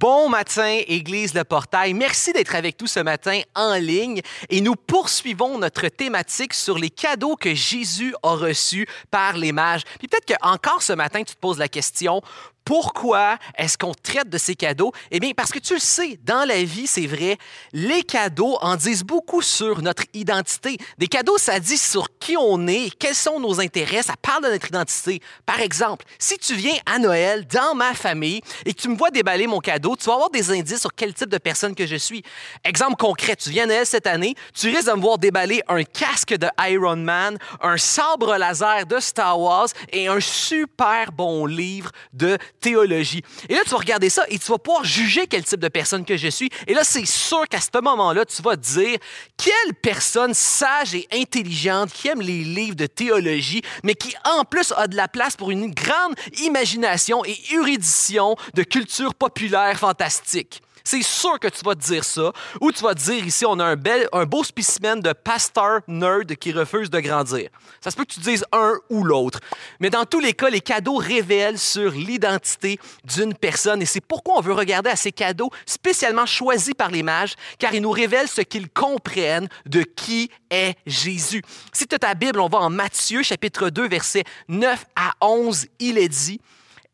Bon matin, Église Le Portail. Merci d'être avec nous ce matin en ligne et nous poursuivons notre thématique sur les cadeaux que Jésus a reçus par les mages. Puis peut-être que encore ce matin, tu te poses la question, pourquoi est-ce qu'on traite de ces cadeaux? Eh bien, parce que tu le sais, dans la vie, c'est vrai, les cadeaux en disent beaucoup sur notre identité. Des cadeaux, ça dit sur qui on est, quels sont nos intérêts, ça parle de notre identité. Par exemple, si tu viens à Noël dans ma famille et que tu me vois déballer mon cadeau, tu vas avoir des indices sur quel type de personne que je suis. Exemple concret, tu viens à Noël cette année, tu risques de me voir déballer un casque de Iron Man, un sabre laser de Star Wars et un super bon livre de Et là, tu vas regarder ça et tu vas pouvoir juger quel type de personne que je suis. Et là, c'est sûr qu'à ce moment-là, tu vas te dire quelle personne sage et intelligente qui aime les livres de théologie, mais qui en plus a de la place pour une grande imagination et érudition de culture populaire fantastique. C'est sûr que tu vas te dire ça. Ou tu vas te dire ici, on a un, bel, un beau spécimen de pasteur nerd qui refuse de grandir. Ça se peut que tu dises un ou l'autre. Mais dans tous les cas, les cadeaux révèlent sur l'identité d'une personne. Et c'est pourquoi on veut regarder à ces cadeaux spécialement choisis par les mages, car ils nous révèlent ce qu'ils comprennent de qui est Jésus. Si tu as ta Bible, on va en Matthieu chapitre 2, versets 9 à 11. Il est dit,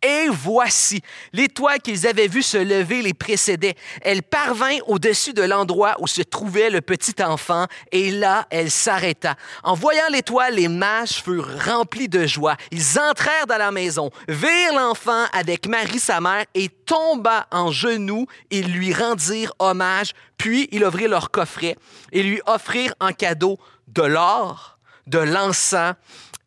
et voici, l'étoile qu'ils avaient vue se lever les précédait. Elle parvint au-dessus de l'endroit où se trouvait le petit enfant, et là, elle s'arrêta. En voyant l'étoile, les mages furent remplis de joie. Ils entrèrent dans la maison, virent l'enfant avec Marie, sa mère, et tomba en genoux. Ils lui rendirent hommage, puis ils ouvrirent leur coffret et lui offrirent en cadeau de l'or, de l'encens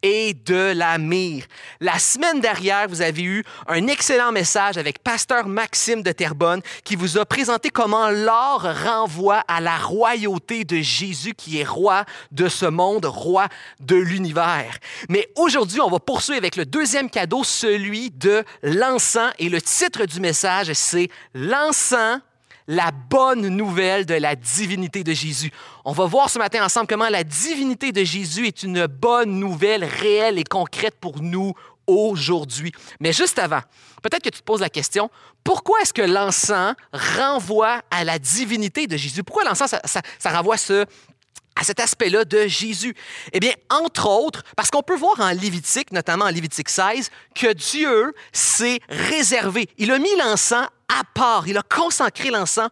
et de la mire. La semaine dernière, vous avez eu un excellent message avec Pasteur Maxime de Terrebonne qui vous a présenté comment l'or renvoie à la royauté de Jésus qui est roi de ce monde, roi de l'univers. Mais aujourd'hui, on va poursuivre avec le deuxième cadeau, celui de l'encens. Et le titre du message, c'est L'encens la bonne nouvelle de la divinité de Jésus. On va voir ce matin ensemble comment la divinité de Jésus est une bonne nouvelle réelle et concrète pour nous aujourd'hui. Mais juste avant, peut-être que tu te poses la question, pourquoi est-ce que l'encens renvoie à la divinité de Jésus? Pourquoi l'encens, ça, renvoie ce, à cet aspect-là de Jésus? Eh bien, entre autres, parce qu'on peut voir en Lévitique, notamment en Lévitique 16, que Dieu s'est réservé. Il a mis l'encens à part. Il a consacré l'encens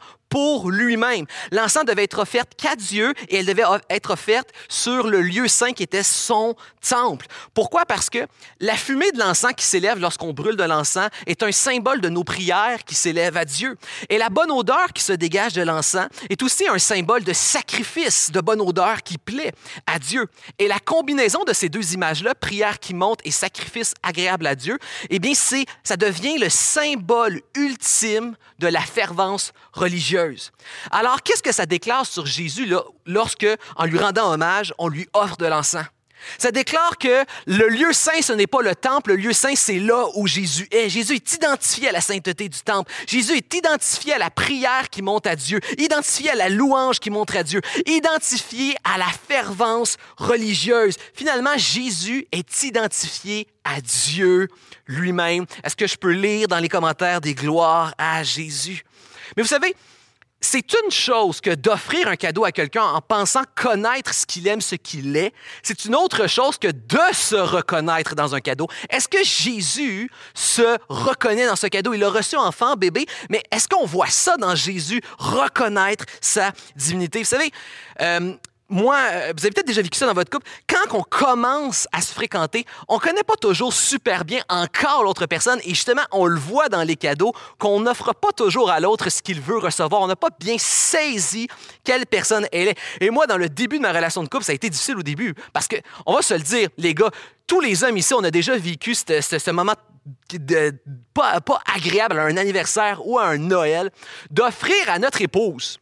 lui-même. L'encens devait être offerte qu'à Dieu et elle devait être offerte sur le lieu saint qui était son temple. Pourquoi? Parce que la fumée de l'encens qui s'élève lorsqu'on brûle de l'encens est un symbole de nos prières qui s'élèvent à Dieu. Et la bonne odeur qui se dégage de l'encens est aussi un symbole de sacrifice de bonne odeur qui plaît à Dieu. Et la combinaison de ces deux images-là, prière qui monte et sacrifice agréable à Dieu, eh bien, ça devient le symbole ultime de la fervence religieuse alors, qu'est-ce que ça déclare sur Jésus lorsque, en lui rendant hommage, on lui offre de l'encens? Ça déclare que le lieu saint, ce n'est pas le temple, le lieu saint, c'est là où Jésus est. Jésus est identifié à la sainteté du temple. Jésus est identifié à la prière qui monte à Dieu, identifié à la louange qui montre à Dieu, identifié à la fervence religieuse. Finalement, Jésus est identifié à Dieu lui-même. Est-ce que je peux lire dans les commentaires des gloires à Jésus? Mais vous savez, c'est une chose que d'offrir un cadeau à quelqu'un en pensant connaître ce qu'il aime, ce qu'il est. C'est une autre chose que de se reconnaître dans un cadeau. Est-ce que Jésus se reconnaît dans ce cadeau? Il a reçu enfant, bébé, mais est-ce qu'on voit ça dans Jésus, reconnaître sa divinité? Vous savez, euh, moi, euh, vous avez peut-être déjà vécu ça dans votre couple, quand on commence à se fréquenter, on connaît pas toujours super bien encore l'autre personne et justement, on le voit dans les cadeaux qu'on n'offre pas toujours à l'autre ce qu'il veut recevoir. On n'a pas bien saisi quelle personne elle est. Et moi, dans le début de ma relation de couple, ça a été difficile au début parce que, on va se le dire, les gars, tous les hommes ici, on a déjà vécu ce, moment de, pas, pas agréable à un anniversaire ou à un Noël, d'offrir à notre épouse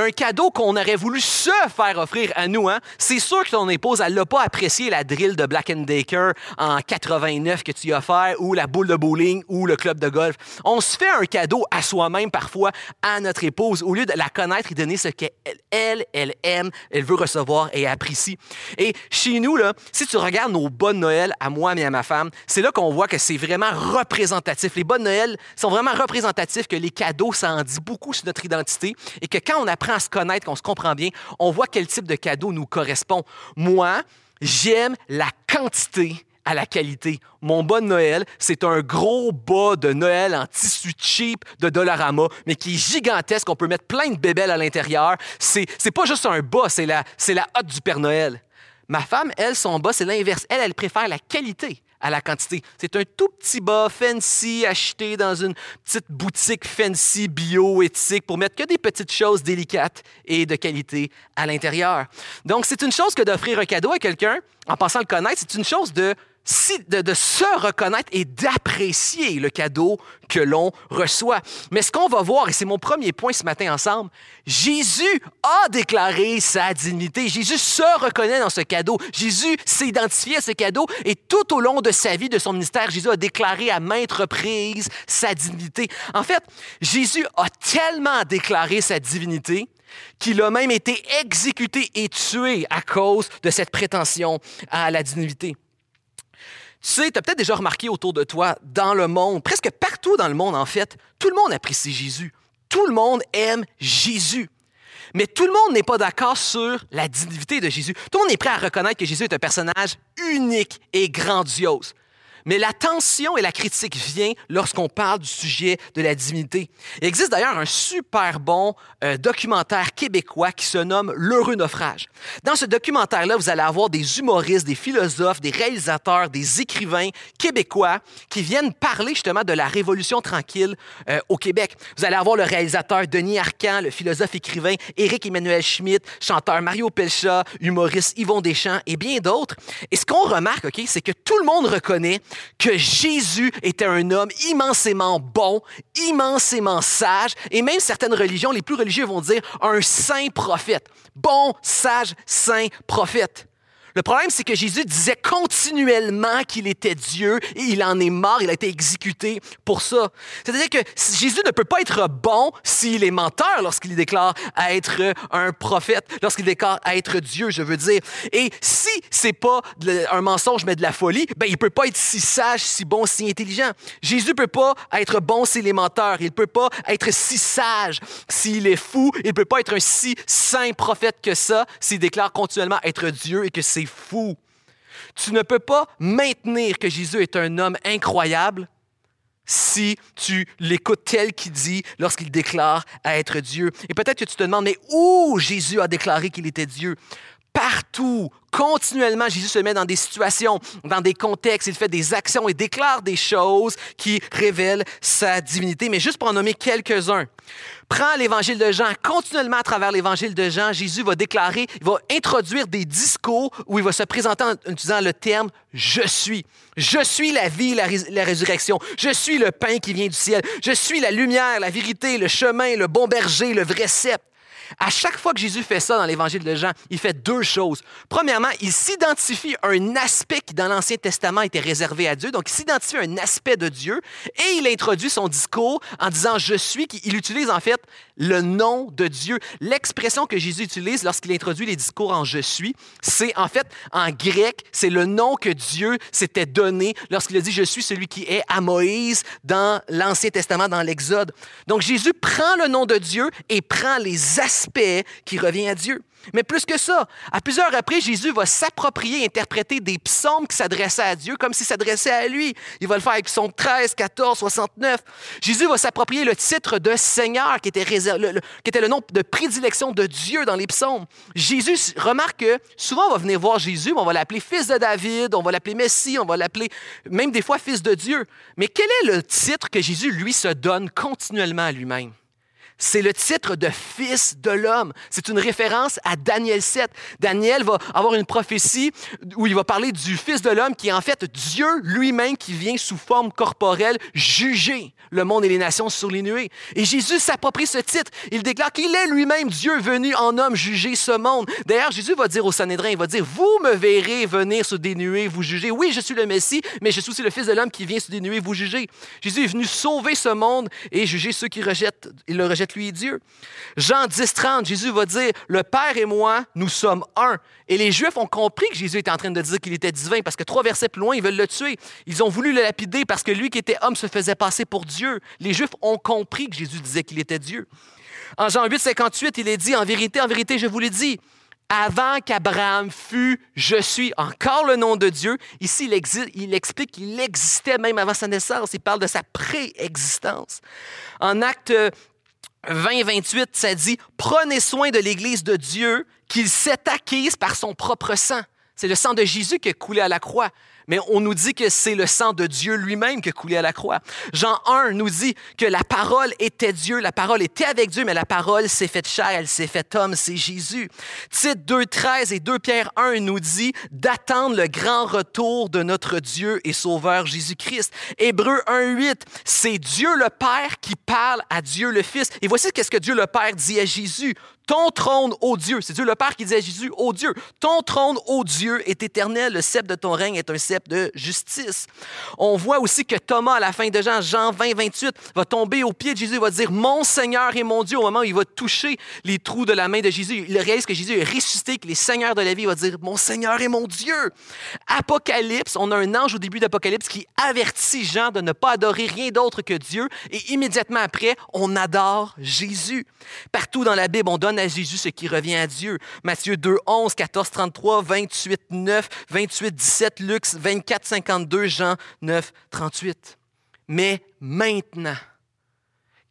un cadeau qu'on aurait voulu se faire offrir à nous. Hein? C'est sûr que ton épouse, elle n'a pas apprécié la drill de Black Decker en 89 que tu as offert, ou la boule de bowling, ou le club de golf. On se fait un cadeau à soi-même parfois, à notre épouse, au lieu de la connaître et donner ce qu'elle, elle, aime, elle veut recevoir et apprécie. Et chez nous, là, si tu regardes nos bonnes Noël à moi et à ma femme, c'est là qu'on voit que c'est vraiment représentatif. Les bonnes Noël sont vraiment représentatifs, que les cadeaux, ça en dit beaucoup sur notre identité et que quand on à se connaître, qu'on se comprend bien, on voit quel type de cadeau nous correspond. Moi, j'aime la quantité à la qualité. Mon bas de Noël, c'est un gros bas de Noël en tissu cheap de Dollarama, mais qui est gigantesque. On peut mettre plein de bébelles à l'intérieur. C'est, c'est pas juste un bas, c'est la, c'est la hotte du Père Noël. Ma femme, elle, son bas, c'est l'inverse. Elle, elle préfère la qualité à la quantité. C'est un tout petit bas fancy acheté dans une petite boutique fancy bio éthique pour mettre que des petites choses délicates et de qualité à l'intérieur. Donc, c'est une chose que d'offrir un cadeau à quelqu'un en pensant le connaître. C'est une chose de de, se reconnaître et d'apprécier le cadeau que l'on reçoit. Mais ce qu'on va voir, et c'est mon premier point ce matin ensemble, Jésus a déclaré sa dignité. Jésus se reconnaît dans ce cadeau. Jésus s'est identifié à ce cadeau et tout au long de sa vie, de son ministère, Jésus a déclaré à maintes reprises sa dignité. En fait, Jésus a tellement déclaré sa divinité qu'il a même été exécuté et tué à cause de cette prétention à la divinité. Tu sais, tu as peut-être déjà remarqué autour de toi, dans le monde, presque partout dans le monde en fait, tout le monde apprécie Jésus. Tout le monde aime Jésus. Mais tout le monde n'est pas d'accord sur la divinité de Jésus. Tout le monde est prêt à reconnaître que Jésus est un personnage unique et grandiose. Mais la tension et la critique vient lorsqu'on parle du sujet de la divinité. Il existe d'ailleurs un super bon euh, documentaire québécois qui se nomme L'heureux naufrage. Dans ce documentaire-là, vous allez avoir des humoristes, des philosophes, des réalisateurs, des écrivains québécois qui viennent parler justement de la Révolution tranquille euh, au Québec. Vous allez avoir le réalisateur Denis Arcan, le philosophe écrivain Éric Emmanuel Schmitt, chanteur Mario Pelcha, humoriste Yvon Deschamps et bien d'autres. Et ce qu'on remarque, OK, c'est que tout le monde reconnaît que Jésus était un homme immensément bon, immensément sage, et même certaines religions, les plus religieux vont dire un saint prophète. Bon, sage, saint prophète. Le problème, c'est que Jésus disait continuellement qu'il était Dieu et il en est mort, il a été exécuté pour ça. C'est-à-dire que Jésus ne peut pas être bon s'il est menteur lorsqu'il déclare être un prophète, lorsqu'il déclare être Dieu, je veux dire. Et si c'est pas un mensonge mais de la folie, ben il peut pas être si sage, si bon, si intelligent. Jésus peut pas être bon s'il est menteur, il peut pas être si sage s'il est fou, il peut pas être un si saint prophète que ça s'il déclare continuellement être Dieu et que c'est fou. Tu ne peux pas maintenir que Jésus est un homme incroyable si tu l'écoutes tel qu'il dit lorsqu'il déclare à être Dieu. Et peut-être que tu te demandes, mais où Jésus a déclaré qu'il était Dieu? Partout, continuellement, Jésus se met dans des situations, dans des contextes, il fait des actions et déclare des choses qui révèlent sa divinité. Mais juste pour en nommer quelques-uns, prends l'évangile de Jean, continuellement à travers l'évangile de Jean, Jésus va déclarer, il va introduire des discours où il va se présenter en utilisant le terme je suis. Je suis la vie, la, résurrection. Je suis le pain qui vient du ciel. Je suis la lumière, la vérité, le chemin, le bon berger, le vrai sceptre. À chaque fois que Jésus fait ça dans l'évangile de Jean, il fait deux choses. Premièrement, il s'identifie à un aspect qui, dans l'Ancien Testament, était réservé à Dieu. Donc, il s'identifie à un aspect de Dieu et il introduit son discours en disant Je suis. Il utilise en fait le nom de Dieu. L'expression que Jésus utilise lorsqu'il introduit les discours en Je suis, c'est en fait en grec, c'est le nom que Dieu s'était donné lorsqu'il a dit Je suis celui qui est à Moïse dans l'Ancien Testament, dans l'Exode. Donc, Jésus prend le nom de Dieu et prend les aspects qui revient à Dieu. Mais plus que ça, à plusieurs reprises, Jésus va s'approprier, interpréter des psaumes qui s'adressaient à Dieu comme s'ils s'adressaient à lui. Il va le faire avec psaume 13, 14, 69. Jésus va s'approprier le titre de Seigneur qui était, le, nom de prédilection de Dieu dans les psaumes. Jésus, remarque que souvent on va venir voir Jésus, mais on va l'appeler fils de David, on va l'appeler Messie, on va l'appeler même des fois fils de Dieu. Mais quel est le titre que Jésus, lui, se donne continuellement à lui-même? C'est le titre de Fils de l'homme. C'est une référence à Daniel 7. Daniel va avoir une prophétie où il va parler du Fils de l'homme qui est en fait Dieu lui-même qui vient sous forme corporelle juger le monde et les nations sur les nuées. Et Jésus s'approprie ce titre. Il déclare qu'il est lui-même Dieu venu en homme juger ce monde. D'ailleurs, Jésus va dire au Sanhédrin, il va dire, vous me verrez venir sur des nuées, vous juger. Oui, je suis le Messie, mais je suis aussi le Fils de l'homme qui vient sur des nuées, vous juger. Jésus est venu sauver ce monde et juger ceux qui rejettent, le lui Dieu. Jean 10, 30, Jésus va dire, le Père et moi, nous sommes un. Et les Juifs ont compris que Jésus était en train de dire qu'il était divin parce que trois versets plus loin, ils veulent le tuer. Ils ont voulu le lapider parce que lui qui était homme se faisait passer pour Dieu. Les Juifs ont compris que Jésus disait qu'il était Dieu. En Jean 8, 58, il est dit, en vérité, en vérité, je vous l'ai dit, avant qu'Abraham fût, je suis encore le nom de Dieu. Ici, il explique qu'il existait même avant sa naissance. Il parle de sa préexistence. En acte 20, 28, ça dit Prenez soin de l'Église de Dieu qu'il s'est acquise par son propre sang. C'est le sang de Jésus qui a coulé à la croix mais on nous dit que c'est le sang de Dieu lui-même qui a coulé à la croix. Jean 1 nous dit que la parole était Dieu, la parole était avec Dieu, mais la parole s'est faite chair, elle s'est faite homme, c'est Jésus. Tite 2, 13 et 2 Pierre 1 nous dit d'attendre le grand retour de notre Dieu et Sauveur Jésus-Christ. Hébreu 1, 8, c'est Dieu le Père qui parle à Dieu le Fils. Et voici ce que Dieu le Père dit à Jésus. Ton trône, ô Dieu, c'est Dieu le Père qui dit à Jésus, ô Dieu, ton trône, ô Dieu, est éternel, le sceptre de ton règne est un sceptre de justice. On voit aussi que Thomas, à la fin de Jean, Jean 20, 28, va tomber au pied de Jésus, va dire, mon Seigneur et mon Dieu, au moment où il va toucher les trous de la main de Jésus. Il réalise que Jésus est ressuscité, que les seigneurs de la vie, va dire, mon Seigneur et mon Dieu. Apocalypse, on a un ange au début d'Apocalypse qui avertit Jean de ne pas adorer rien d'autre que Dieu, et immédiatement après, on adore Jésus. Partout dans la Bible, on donne à Jésus ce qui revient à Dieu. Matthieu 2, 11, 14, 33, 28, 9, 28, 17, Luc 24, 52, Jean 9, 38. Mais maintenant,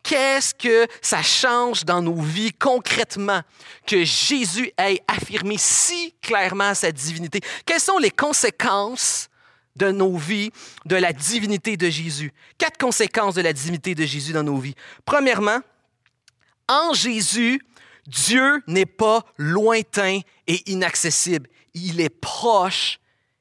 Qu'est-ce que ça change dans nos vies concrètement que Jésus ait affirmé si clairement sa divinité? Quelles sont les conséquences de nos vies de la divinité de Jésus? Quatre conséquences de la divinité de Jésus dans nos vies. Premièrement, en Jésus, Dieu n'est pas lointain et inaccessible. Il est proche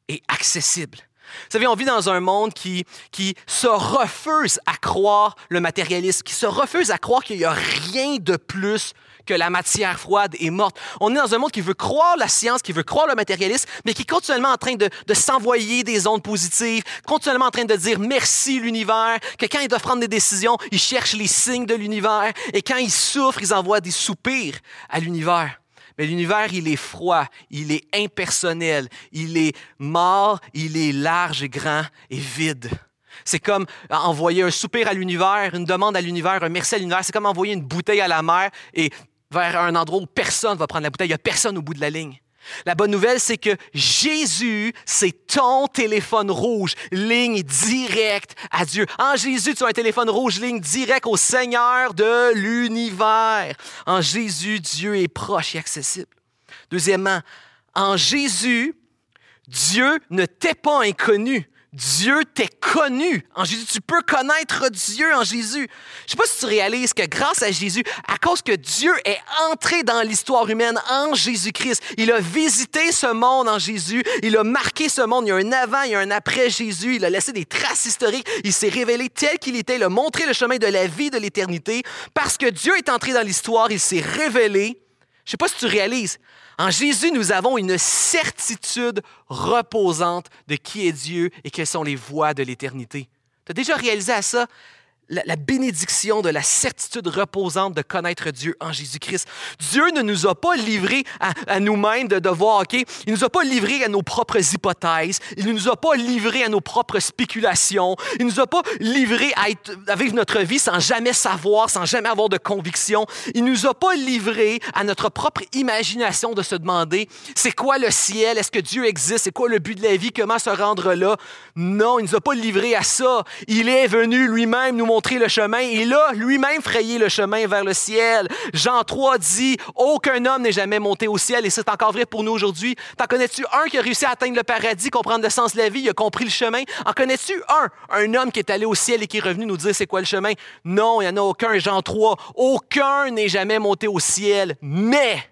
et accessible. Vous savez, on vit dans un monde qui, qui se refuse à croire le matérialisme, qui se refuse à croire qu'il n'y a rien de plus que la matière froide et morte. On est dans un monde qui veut croire la science, qui veut croire le matérialisme, mais qui est continuellement en train de, de s'envoyer des ondes positives, continuellement en train de dire merci l'univers, que quand ils doivent prendre des décisions, ils cherchent les signes de l'univers, et quand ils souffrent, ils envoient des soupirs à l'univers. Mais l'univers, il est froid, il est impersonnel, il est mort, il est large et grand et vide. C'est comme envoyer un soupir à l'univers, une demande à l'univers, un merci à l'univers. C'est comme envoyer une bouteille à la mer et vers un endroit où personne ne va prendre la bouteille. Il n'y a personne au bout de la ligne. La bonne nouvelle, c'est que Jésus, c'est ton téléphone rouge, ligne directe à Dieu. En Jésus, tu as un téléphone rouge, ligne directe au Seigneur de l'univers. En Jésus, Dieu est proche et accessible. Deuxièmement, en Jésus, Dieu ne t'est pas inconnu. Dieu t'est connu en Jésus. Tu peux connaître Dieu en Jésus. Je ne sais pas si tu réalises que grâce à Jésus, à cause que Dieu est entré dans l'histoire humaine en Jésus-Christ, il a visité ce monde en Jésus, il a marqué ce monde. Il y a un avant, il y a un après Jésus, il a laissé des traces historiques, il s'est révélé tel qu'il était, il a montré le chemin de la vie, de l'éternité. Parce que Dieu est entré dans l'histoire, il s'est révélé. Je ne sais pas si tu réalises, en Jésus, nous avons une certitude reposante de qui est Dieu et quelles sont les voies de l'éternité. Tu as déjà réalisé à ça? La, bénédiction de la certitude reposante de connaître Dieu en Jésus-Christ. Dieu ne nous a pas livrés à, nous-mêmes de devoir, OK? Il ne nous a pas livrés à nos propres hypothèses. Il ne nous a pas livrés à nos propres spéculations. Il ne nous a pas livrés à, vivre notre vie sans jamais savoir, sans jamais avoir de conviction. Il ne nous a pas livrés à notre propre imagination de se demander c'est quoi le ciel? Est-ce que Dieu existe? C'est quoi le but de la vie? Comment se rendre là? Non, il ne nous a pas livrés à ça. Il est venu lui-même nous montrer Il a lui-même frayé le chemin vers le ciel. Jean 3 dit, aucun homme n'est jamais monté au ciel et c'est encore vrai pour nous aujourd'hui. T'en connais-tu un qui a réussi à atteindre le paradis, comprendre le sens de la vie, il a compris le chemin? En connais-tu un, un homme qui est allé au ciel et qui est revenu nous dire c'est quoi le chemin? Non, il n'y en a aucun. Jean 3, aucun n'est jamais monté au ciel, mais,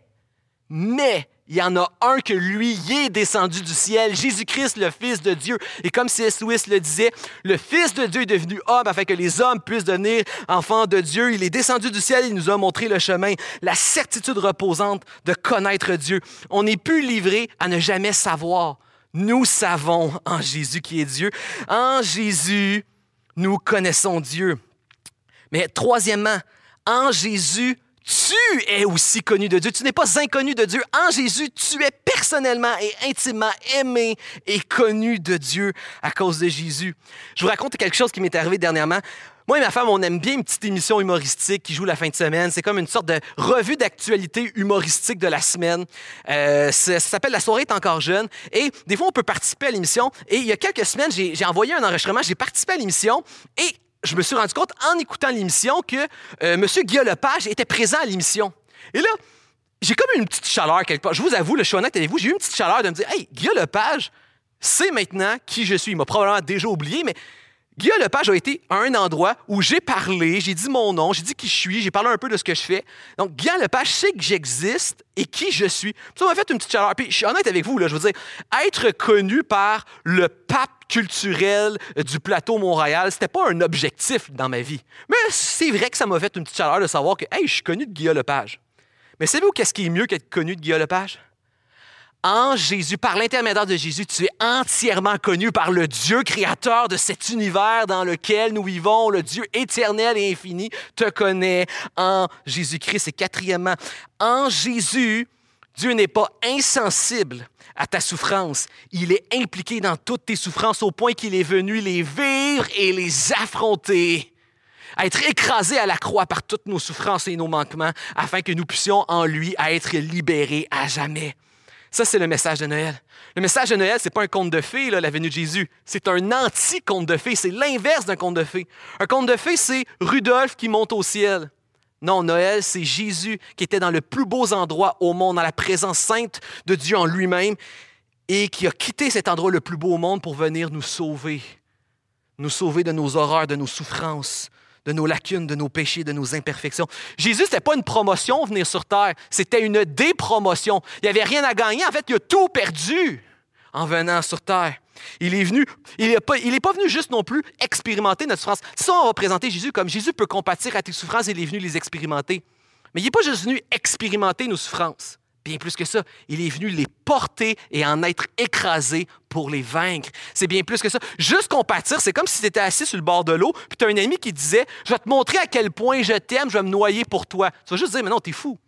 mais, il y en a un que lui est descendu du ciel, Jésus-Christ, le Fils de Dieu. Et comme C.S. Lewis le disait, le Fils de Dieu est devenu homme afin que les hommes puissent devenir enfants de Dieu. Il est descendu du ciel, il nous a montré le chemin, la certitude reposante de connaître Dieu. On n'est plus livré à ne jamais savoir. Nous savons en Jésus qui est Dieu. En Jésus, nous connaissons Dieu. Mais troisièmement, en Jésus, tu es aussi connu de Dieu. Tu n'es pas inconnu de Dieu. En Jésus, tu es personnellement et intimement aimé et connu de Dieu à cause de Jésus. Je vous raconte quelque chose qui m'est arrivé dernièrement. Moi et ma femme, on aime bien une petite émission humoristique qui joue la fin de semaine. C'est comme une sorte de revue d'actualité humoristique de la semaine. Euh, ça, s'appelle La soirée est encore jeune. Et des fois, on peut participer à l'émission. Et il y a quelques semaines, j'ai envoyé un enregistrement, j'ai participé à l'émission. Et je me suis rendu compte en écoutant l'émission que euh, M. Guillaume Lepage était présent à l'émission. Et là, j'ai comme une petite chaleur quelque part. Je vous avoue, le je suis honnête avec vous, j'ai eu une petite chaleur de me dire Hey, Guillaume Lepage, c'est maintenant qui je suis. Il m'a probablement déjà oublié, mais Guillaume Lepage a été à un endroit où j'ai parlé, j'ai dit mon nom, j'ai dit qui je suis, j'ai parlé un peu de ce que je fais. Donc, Guillaume Lepage sait que j'existe et qui je suis. Ça m'a fait une petite chaleur. Puis, je suis honnête avec vous, là, je veux dire, être connu par le pape culturel du plateau Montréal, c'était pas un objectif dans ma vie. Mais c'est vrai que ça m'a fait une petite chaleur de savoir que, hey, je suis connu de Guillaume Lepage. Mais savez-vous qu'est-ce qui est mieux qu'être connu de Guillaume Lepage? En Jésus, par l'intermédiaire de Jésus, tu es entièrement connu par le Dieu créateur de cet univers dans lequel nous vivons. Le Dieu éternel et infini te connaît en Jésus-Christ. Et quatrièmement, en Jésus, Dieu n'est pas insensible à ta souffrance. Il est impliqué dans toutes tes souffrances au point qu'il est venu les vivre et les affronter à être écrasé à la croix par toutes nos souffrances et nos manquements, afin que nous puissions en lui être libérés à jamais. Ça, c'est le message de Noël. Le message de Noël, c'est pas un conte de fées, la venue de Jésus. C'est un anti-conte de fées. C'est l'inverse d'un conte de fées. Un conte de fées, c'est Rudolph qui monte au ciel. Non, Noël, c'est Jésus qui était dans le plus beau endroit au monde, dans la présence sainte de Dieu en lui-même, et qui a quitté cet endroit le plus beau au monde pour venir nous sauver. Nous sauver de nos horreurs, de nos souffrances, de nos lacunes, de nos péchés, de nos imperfections. Jésus, ce n'était pas une promotion venir sur terre, c'était une dépromotion. Il n'y avait rien à gagner. En fait, il a tout perdu en venant sur terre. Il est venu, il n'est pas, venu juste non plus expérimenter notre souffrance. Ça, on va présenter Jésus comme Jésus peut compatir à tes souffrances, il est venu les expérimenter. Mais il n'est pas juste venu expérimenter nos souffrances. Bien plus que ça, il est venu les porter et en être écrasé pour les vaincre. C'est bien plus que ça. Juste compatir, c'est comme si tu étais assis sur le bord de l'eau, puis tu as un ami qui disait Je vais te montrer à quel point je t'aime, je vais me noyer pour toi. Tu vas juste dire Mais non, t'es fou.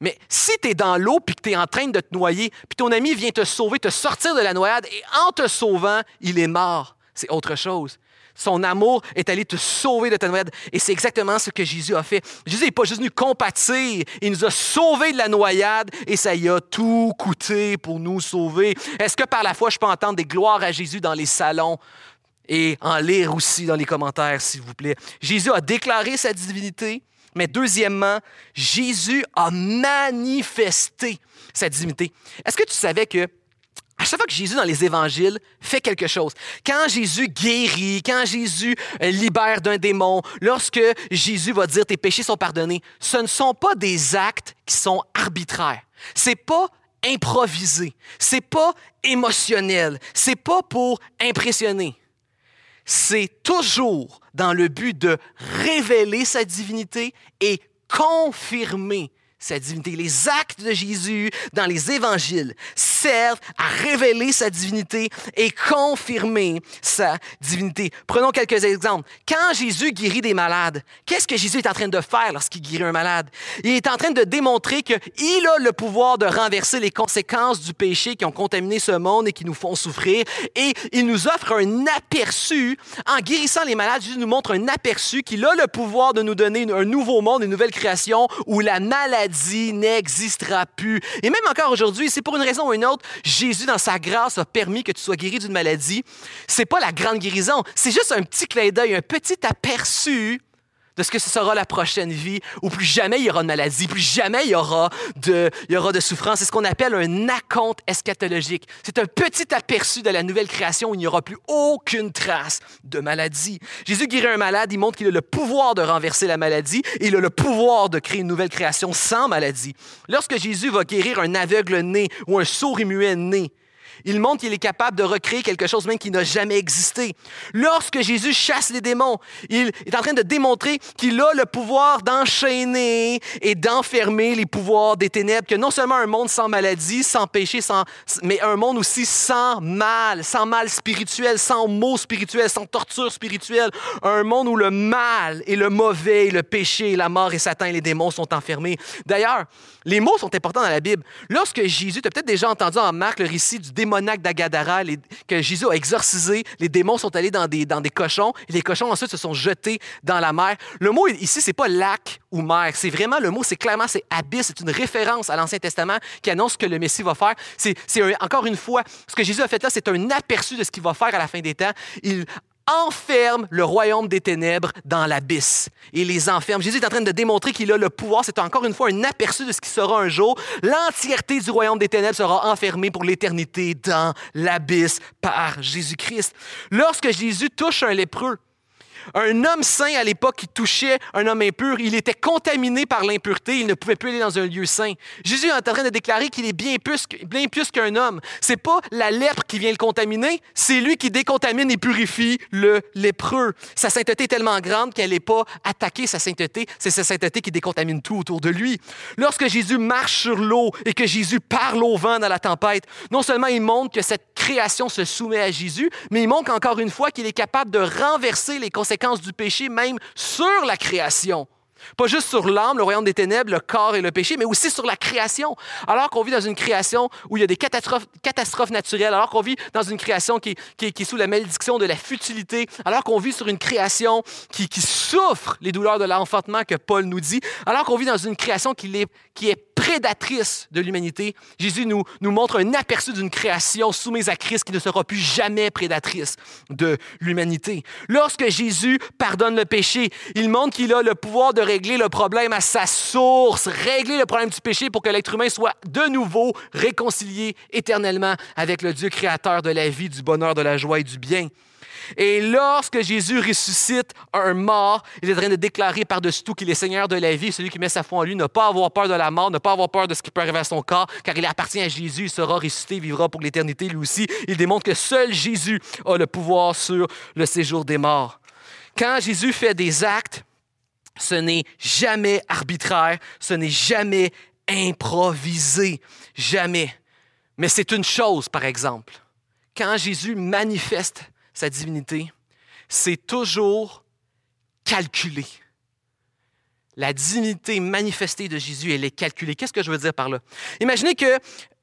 Mais si tu es dans l'eau puis que tu es en train de te noyer, puis ton ami vient te sauver, te sortir de la noyade, et en te sauvant, il est mort, c'est autre chose. Son amour est allé te sauver de ta noyade. Et c'est exactement ce que Jésus a fait. Jésus n'est pas juste venu compatir. Il nous a sauvés de la noyade et ça y a tout coûté pour nous sauver. Est-ce que par la foi, je peux entendre des gloires à Jésus dans les salons? Et en lire aussi dans les commentaires, s'il vous plaît. Jésus a déclaré sa divinité, mais deuxièmement, Jésus a manifesté sa divinité. Est-ce que tu savais que à chaque fois que Jésus dans les évangiles fait quelque chose, quand Jésus guérit, quand Jésus euh, libère d'un démon, lorsque Jésus va dire tes péchés sont pardonnés, ce ne sont pas des actes qui sont arbitraires. C'est pas improvisé, c'est pas émotionnel, c'est pas pour impressionner. C'est toujours dans le but de révéler sa divinité et confirmer sa divinité. Les actes de Jésus dans les évangiles servent à révéler sa divinité et confirmer sa divinité. Prenons quelques exemples. Quand Jésus guérit des malades, qu'est-ce que Jésus est en train de faire lorsqu'il guérit un malade? Il est en train de démontrer qu'il a le pouvoir de renverser les conséquences du péché qui ont contaminé ce monde et qui nous font souffrir. Et il nous offre un aperçu. En guérissant les malades, Jésus nous montre un aperçu qu'il a le pouvoir de nous donner un nouveau monde, une nouvelle création où la maladie n'existera plus. Et même encore aujourd'hui, c'est pour une raison ou une autre, Jésus, dans sa grâce, a permis que tu sois guéri d'une maladie. C'est pas la grande guérison, c'est juste un petit clin d'œil, un petit aperçu de ce que ce sera la prochaine vie, où plus jamais il y aura de maladie, plus jamais il y aura de, il y aura de souffrance. C'est ce qu'on appelle un acompte eschatologique. C'est un petit aperçu de la nouvelle création où il n'y aura plus aucune trace de maladie. Jésus guérit un malade, il montre qu'il a le pouvoir de renverser la maladie il a le pouvoir de créer une nouvelle création sans maladie. Lorsque Jésus va guérir un aveugle né ou un sourd et muet né, il montre qu'il est capable de recréer quelque chose même qui n'a jamais existé. Lorsque Jésus chasse les démons, il est en train de démontrer qu'il a le pouvoir d'enchaîner et d'enfermer les pouvoirs des ténèbres, que non seulement un monde sans maladie, sans péché, sans, mais un monde aussi sans mal, sans mal spirituel, sans maux spirituels, sans torture spirituelle, un monde où le mal et le mauvais, et le péché, la mort et Satan et les démons sont enfermés. D'ailleurs, les mots sont importants dans la Bible. Lorsque Jésus, tu as peut-être déjà entendu en Marc le récit du démonaque d'Agadara, que Jésus a exorcisé, les démons sont allés dans des, dans des cochons, et les cochons ensuite se sont jetés dans la mer. Le mot ici, c'est pas lac ou mer, c'est vraiment le mot, c'est clairement, c'est abysse, c'est une référence à l'Ancien Testament qui annonce ce que le Messie va faire. C'est encore une fois, ce que Jésus a fait là, c'est un aperçu de ce qu'il va faire à la fin des temps. Il enferme le royaume des ténèbres dans l'abysse. Il les enferme. Jésus est en train de démontrer qu'il a le pouvoir. C'est encore une fois un aperçu de ce qui sera un jour. L'entièreté du royaume des ténèbres sera enfermée pour l'éternité dans l'abysse par Jésus-Christ. Lorsque Jésus touche un lépreux, un homme saint à l'époque qui touchait un homme impur, il était contaminé par l'impureté, il ne pouvait plus aller dans un lieu saint. Jésus est en train de déclarer qu'il est bien plus, bien plus qu'un homme. C'est pas la lèpre qui vient le contaminer, c'est lui qui décontamine et purifie le lépreux. Sa sainteté est tellement grande qu'elle n'est pas attaquée, sa sainteté, c'est sa sainteté qui décontamine tout autour de lui. Lorsque Jésus marche sur l'eau et que Jésus parle au vent dans la tempête, non seulement il montre que cette création se soumet à Jésus, mais il montre encore une fois qu'il est capable de renverser les conséquences du péché même sur la création. Pas juste sur l'âme, le royaume des ténèbres, le corps et le péché, mais aussi sur la création. Alors qu'on vit dans une création où il y a des catastrophes, catastrophes naturelles, alors qu'on vit dans une création qui, est sous la malédiction de la futilité, alors qu'on vit sur une création qui, souffre les douleurs de l'enfantement que Paul nous dit, alors qu'on vit dans une création qui qui est prédatrice de l'humanité, Jésus nous, montre un aperçu d'une création soumise à Christ qui ne sera plus jamais prédatrice de l'humanité. Lorsque Jésus pardonne le péché, il montre qu'il a le pouvoir de régler le problème à sa source, régler le problème du péché pour que l'être humain soit de nouveau réconcilié éternellement avec le Dieu créateur de la vie, du bonheur, de la joie et du bien. Et lorsque Jésus ressuscite un mort, il est en train de déclarer par-dessus tout qu'il est Seigneur de la vie. Celui qui met sa foi en lui ne pas avoir peur de la mort, ne pas avoir peur de ce qui peut arriver à son corps, car il appartient à Jésus, il sera ressuscité, vivra pour l'éternité lui aussi. Il démontre que seul Jésus a le pouvoir sur le séjour des morts. Quand Jésus fait des actes, ce n'est jamais arbitraire, ce n'est jamais improvisé, jamais. Mais c'est une chose, par exemple. Quand Jésus manifeste sa divinité, c'est toujours calculé. La divinité manifestée de Jésus, elle est calculée. Qu'est-ce que je veux dire par là? Imaginez que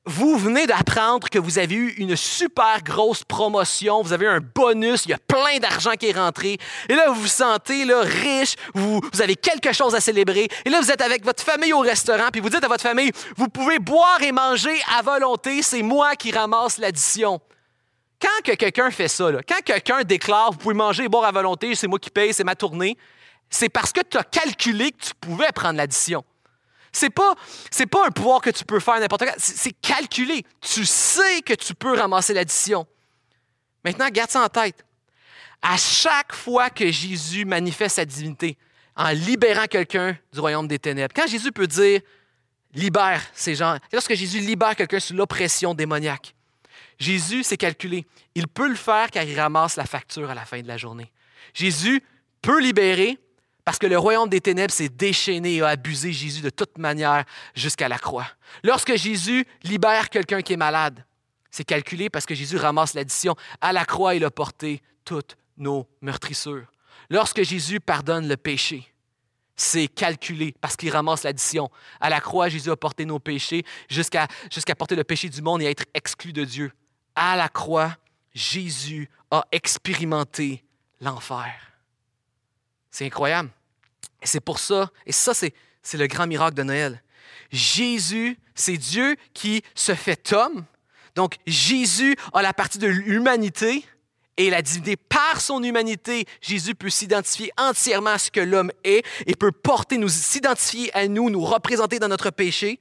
vous venez d'apprendre que vous avez eu une super grosse promotion, vous avez un bonus, il y a plein d'argent qui est rentré, et là vous vous sentez riche, vous avez quelque chose à célébrer, et là vous êtes avec votre famille au restaurant, puis vous dites à votre famille, vous pouvez boire et manger à volonté, c'est moi qui ramasse l'addition. Quand que quelqu'un fait ça, quand quelqu'un déclare, vous pouvez manger et boire à volonté, c'est moi qui paye, c'est ma tournée, c'est parce que tu as calculé que tu pouvais prendre l'addition. C'est pas, c'est pas un pouvoir que tu peux faire n'importe quoi. C'est calculé. Tu sais que tu peux ramasser l'addition. Maintenant, garde ça en tête. À chaque fois que Jésus manifeste sa divinité en libérant quelqu'un du royaume des ténèbres, quand Jésus peut dire libère ces gens, lorsque Jésus libère quelqu'un sous l'oppression démoniaque, Jésus, s'est calculé. Il peut le faire car il ramasse la facture à la fin de la journée. Jésus peut libérer parce que le royaume des ténèbres s'est déchaîné et a abusé Jésus de toute manière jusqu'à la croix. Lorsque Jésus libère quelqu'un qui est malade, c'est calculé parce que Jésus ramasse l'addition. À la croix, il a porté toutes nos meurtrissures. Lorsque Jésus pardonne le péché, c'est calculé parce qu'il ramasse l'addition. À la croix, Jésus a porté nos péchés jusqu'à porter le péché du monde et être exclu de Dieu. À la croix, Jésus a expérimenté l'enfer. C'est incroyable. Et c'est pour ça, et ça, c'est, c'est le grand miracle de Noël. Jésus, c'est Dieu qui se fait homme. Donc Jésus a la partie de l'humanité et la divinité. Par son humanité, Jésus peut s'identifier entièrement à ce que l'homme est et peut porter, nous s'identifier à nous, nous représenter dans notre péché.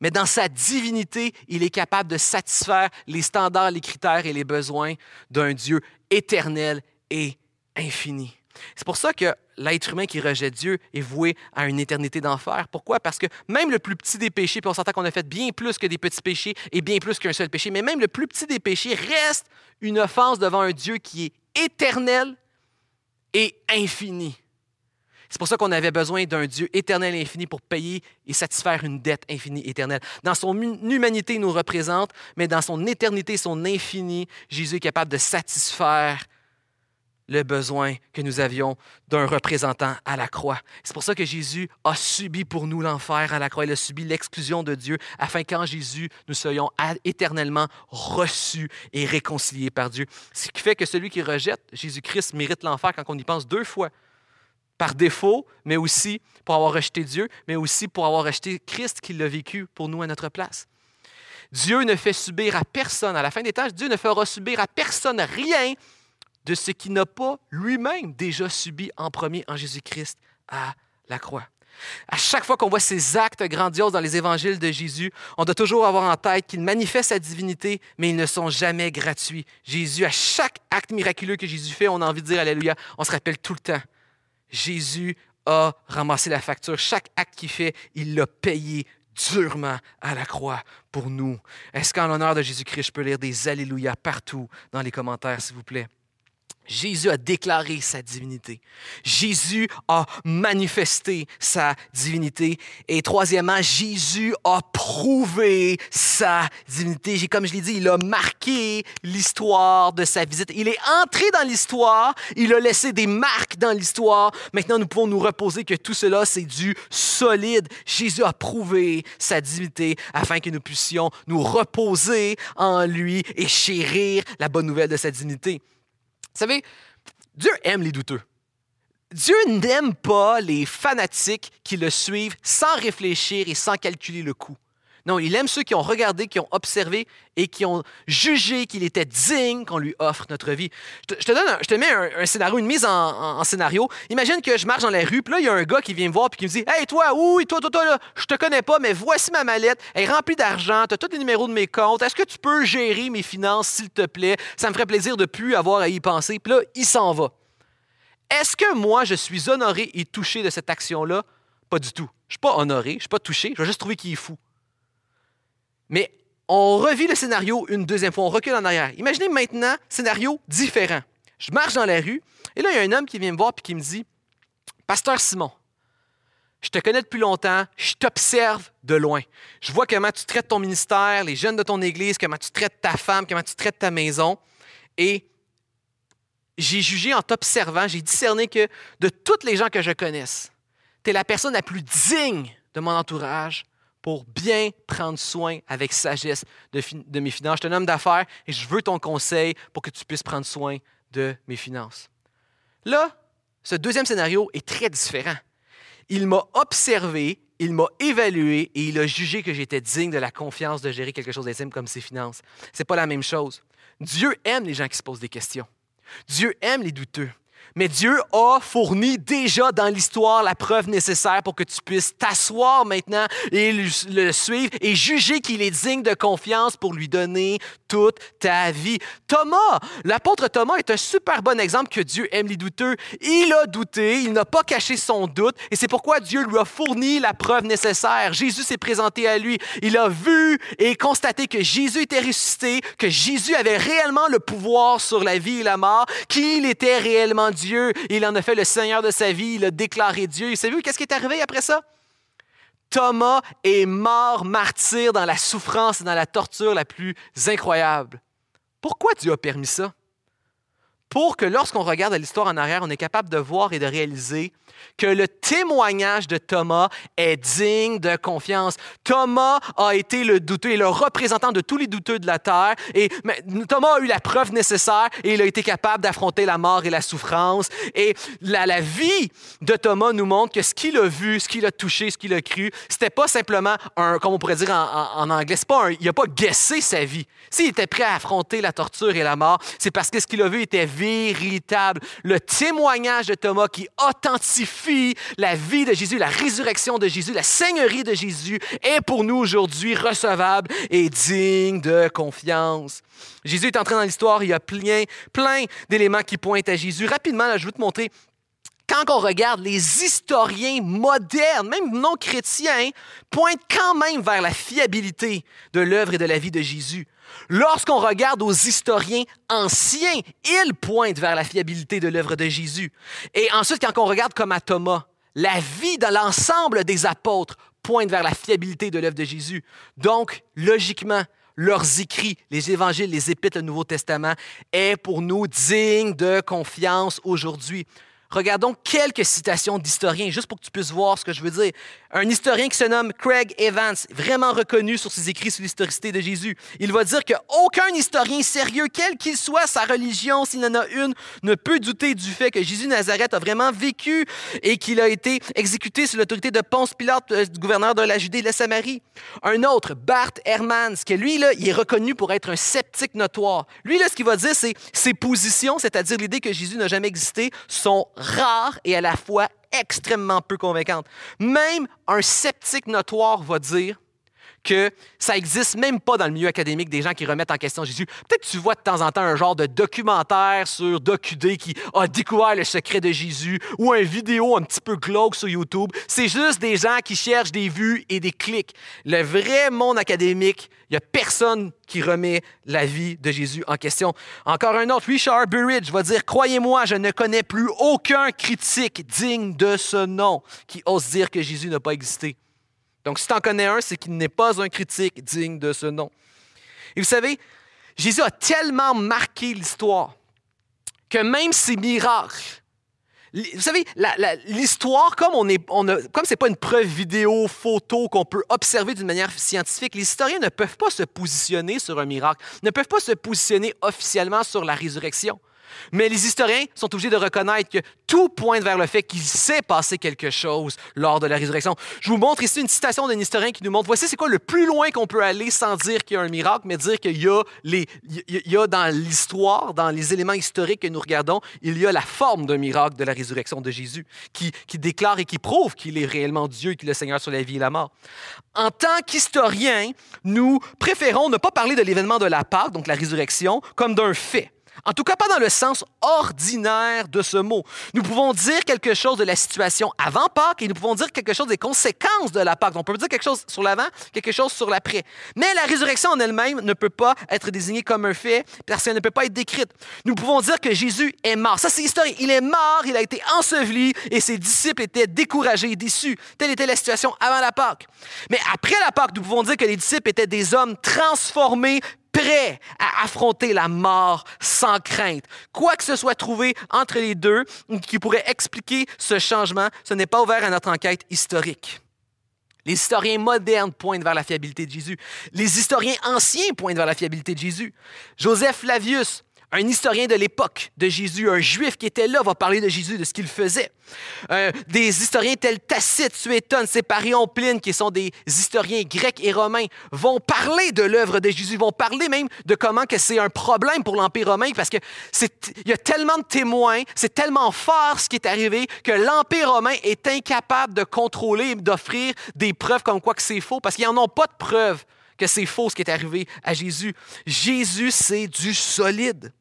Mais dans sa divinité, il est capable de satisfaire les standards, les critères et les besoins d'un Dieu éternel et infini. C'est pour ça que l'être humain qui rejette Dieu est voué à une éternité d'enfer. Pourquoi? Parce que même le plus petit des péchés, puis on s'entend qu'on a fait bien plus que des petits péchés et bien plus qu'un seul péché, mais même le plus petit des péchés reste une offense devant un Dieu qui est éternel et infini. C'est pour ça qu'on avait besoin d'un Dieu éternel et infini pour payer et satisfaire une dette infinie éternelle. Dans son humanité, il nous représente, mais dans son éternité, son infini, Jésus est capable de satisfaire le besoin que nous avions d'un représentant à la croix. C'est pour ça que Jésus a subi pour nous l'enfer à la croix. Il a subi l'exclusion de Dieu afin qu'en Jésus, nous soyons éternellement reçus et réconciliés par Dieu. Ce qui fait que celui qui rejette Jésus-Christ mérite l'enfer quand on y pense deux fois. Par défaut, mais aussi pour avoir rejeté Dieu, mais aussi pour avoir rejeté Christ qui l'a vécu pour nous à notre place. Dieu ne fait subir à personne, à la fin des tâches, Dieu ne fera subir à personne rien de ce qu'il n'a pas lui-même déjà subi en premier en Jésus-Christ à la croix. À chaque fois qu'on voit ces actes grandioses dans les évangiles de Jésus, on doit toujours avoir en tête qu'il manifeste sa divinité, mais ils ne sont jamais gratuits. Jésus, à chaque acte miraculeux que Jésus fait, on a envie de dire Alléluia. On se rappelle tout le temps. Jésus a ramassé la facture. Chaque acte qu'il fait, il l'a payé durement à la croix pour nous. Est-ce qu'en l'honneur de Jésus-Christ, je peux lire des Alléluia partout dans les commentaires, s'il vous plaît? Jésus a déclaré sa divinité. Jésus a manifesté sa divinité. Et troisièmement, Jésus a prouvé sa divinité. Comme je l'ai dit, il a marqué l'histoire de sa visite. Il est entré dans l'histoire. Il a laissé des marques dans l'histoire. Maintenant, nous pouvons nous reposer que tout cela, c'est du solide. Jésus a prouvé sa divinité afin que nous puissions nous reposer en lui et chérir la bonne nouvelle de sa divinité. Vous savez, Dieu aime les douteux. Dieu n'aime pas les fanatiques qui le suivent sans réfléchir et sans calculer le coût. Non, il aime ceux qui ont regardé, qui ont observé et qui ont jugé qu'il était digne qu'on lui offre notre vie. Je te, mets un, scénario, une mise en, scénario. Imagine que je marche dans la rue, puis là, il y a un gars qui vient me voir puis qui me dit Hey, toi, oui, toi, toi, toi, là, je te connais pas, mais voici ma mallette. Elle est remplie d'argent, tu as tous les numéros de mes comptes. Est-ce que tu peux gérer mes finances, s'il te plaît? Ça me ferait plaisir de plus avoir à y penser. Puis là, il s'en va. Est-ce que moi, je suis honoré et touché de cette action-là? Pas du tout. Je suis pas honoré, je suis pas touché, je vais juste trouver qu'il est fou. Mais on revit le scénario une deuxième fois, on recule en arrière. Imaginez maintenant, scénario différent. Je marche dans la rue et là, il y a un homme qui vient me voir et qui me dit Pasteur Simon, je te connais depuis longtemps, je t'observe de loin. Je vois comment tu traites ton ministère, les jeunes de ton église, comment tu traites ta femme, comment tu traites ta maison. Et j'ai jugé en t'observant, j'ai discerné que de toutes les gens que je connaisse, tu es la personne la plus digne de mon entourage pour bien prendre soin avec sagesse de, mes finances. Je suis un homme d'affaires et je veux ton conseil pour que tu puisses prendre soin de mes finances. Là, ce deuxième scénario est très différent. Il m'a observé, il m'a évalué et il a jugé que j'étais digne de la confiance de gérer quelque chose d'intime comme ses finances. C'est pas la même chose. Dieu aime les gens qui se posent des questions. Dieu aime les douteux. Mais Dieu a fourni déjà dans l'histoire la preuve nécessaire pour que tu puisses t'asseoir maintenant et le suivre et juger qu'il est digne de confiance pour lui donner toute ta vie. Thomas, l'apôtre Thomas est un super bon exemple que Dieu aime les douteux. Il a douté, il n'a pas caché son doute et c'est pourquoi Dieu lui a fourni la preuve nécessaire. Jésus s'est présenté à lui. Il a vu et constaté que Jésus était ressuscité, que Jésus avait réellement le pouvoir sur la vie et la mort, qu'il était réellement Dieu Dieu, il en a fait le Seigneur de sa vie, il a déclaré Dieu. Et savez-vous qu'est-ce qui est arrivé après ça? Thomas est mort martyr dans la souffrance et dans la torture la plus incroyable. Pourquoi Dieu a permis ça? Pour que lorsqu'on regarde l'histoire en arrière, on est capable de voir et de réaliser que le témoignage de Thomas est digne de confiance. Thomas a été le douteux et le représentant de tous les douteux de la terre. Et Thomas a eu la preuve nécessaire et il a été capable d'affronter la mort et la souffrance. Et la, vie de Thomas nous montre que ce qu'il a vu, ce qu'il a touché, ce qu'il a cru, c'était pas simplement un, comme on pourrait dire en, anglais, pas un, il n'a pas guessé sa vie. S'il était prêt à affronter la torture et la mort, c'est parce que ce qu'il a vu était Le témoignage de Thomas qui authentifie la vie de Jésus, la résurrection de Jésus, la seigneurie de Jésus est pour nous aujourd'hui recevable et digne de confiance. Jésus est entré dans l'histoire, il y a plein, plein d'éléments qui pointent à Jésus. Rapidement, je vais te montrer quand on regarde les historiens modernes, même non chrétiens, pointent quand même vers la fiabilité de l'œuvre et de la vie de Jésus. Lorsqu'on regarde aux historiens anciens, ils pointent vers la fiabilité de l'œuvre de Jésus. Et ensuite, quand on regarde comme à Thomas, la vie de l'ensemble des apôtres pointe vers la fiabilité de l'œuvre de Jésus. Donc, logiquement, leurs écrits, les évangiles, les épîtres, le Nouveau Testament, est pour nous digne de confiance aujourd'hui. Regardons quelques citations d'historiens, juste pour que tu puisses voir ce que je veux dire. Un historien qui se nomme Craig Evans, vraiment reconnu sur ses écrits sur l'historicité de Jésus, il va dire qu'aucun historien sérieux, quel qu'il soit sa religion, s'il en a une, ne peut douter du fait que Jésus Nazareth a vraiment vécu et qu'il a été exécuté sous l'autorité de Ponce Pilate, euh, gouverneur de la Judée et de la Samarie. Un autre, Bart Hermans, qui lui, là, il est reconnu pour être un sceptique notoire. Lui, là, ce qu'il va dire, c'est ses positions, c'est-à-dire l'idée que Jésus n'a jamais existé, sont rare et à la fois extrêmement peu convaincante. Même un sceptique notoire va dire que ça n'existe même pas dans le milieu académique des gens qui remettent en question Jésus. Peut-être tu vois de temps en temps un genre de documentaire sur DocuD qui a découvert le secret de Jésus ou une vidéo un petit peu glauque sur YouTube. C'est juste des gens qui cherchent des vues et des clics. Le vrai monde académique, il n'y a personne qui remet la vie de Jésus en question. Encore un autre, Richard Burridge va dire Croyez-moi, je ne connais plus aucun critique digne de ce nom qui ose dire que Jésus n'a pas existé. Donc, si tu en connais un, c'est qu'il n'est pas un critique digne de ce nom. Et vous savez, Jésus a tellement marqué l'histoire que même ses miracles, vous savez, l'histoire, comme on est, comme pas une preuve vidéo, photo qu'on peut observer d'une manière scientifique, les historiens ne peuvent pas se positionner sur un miracle, ne peuvent pas se positionner officiellement sur la résurrection. Mais les historiens sont obligés de reconnaître que tout pointe vers le fait qu'il s'est passé quelque chose lors de la résurrection. Je vous montre ici une citation d'un historien qui nous montre voici c'est quoi le plus loin qu'on peut aller sans dire qu'il y a un miracle, mais dire qu'il y a, y a dans l'histoire, dans les éléments historiques que nous regardons, il y a la forme d'un miracle de la résurrection de Jésus qui, qui déclare et qui prouve qu'il est réellement Dieu et qu'il est le Seigneur sur la vie et la mort. En tant qu'historiens, nous préférons ne pas parler de l'événement de la Pâque, donc la résurrection, comme d'un fait. En tout cas, pas dans le sens ordinaire de ce mot. Nous pouvons dire quelque chose de la situation avant Pâques et nous pouvons dire quelque chose des conséquences de la Pâque. On peut dire quelque chose sur l'avant, quelque chose sur l'après. Mais la résurrection en elle-même ne peut pas être désignée comme un fait parce qu'elle ne peut pas être décrite. Nous pouvons dire que Jésus est mort. Ça, c'est historique. Il est mort, il a été enseveli et ses disciples étaient découragés, déçus. Telle était la situation avant la Pâque. Mais après la Pâque, nous pouvons dire que les disciples étaient des hommes transformés, prêt à affronter la mort sans crainte. Quoi que ce soit trouvé entre les deux qui pourrait expliquer ce changement, ce n'est pas ouvert à notre enquête historique. Les historiens modernes pointent vers la fiabilité de Jésus. Les historiens anciens pointent vers la fiabilité de Jésus. Joseph Flavius un historien de l'époque de Jésus, un juif qui était là, va parler de Jésus, de ce qu'il faisait. Euh, des historiens tels Tacite, Suétone, Séparion, Pline, qui sont des historiens grecs et romains, vont parler de l'œuvre de Jésus, vont parler même de comment que c'est un problème pour l'Empire romain, parce qu'il y a tellement de témoins, c'est tellement fort ce qui est arrivé, que l'Empire romain est incapable de contrôler, d'offrir des preuves comme quoi que c'est faux, parce qu'ils n'en ont pas de preuves que c'est faux ce qui est arrivé à Jésus. Jésus, c'est du solide.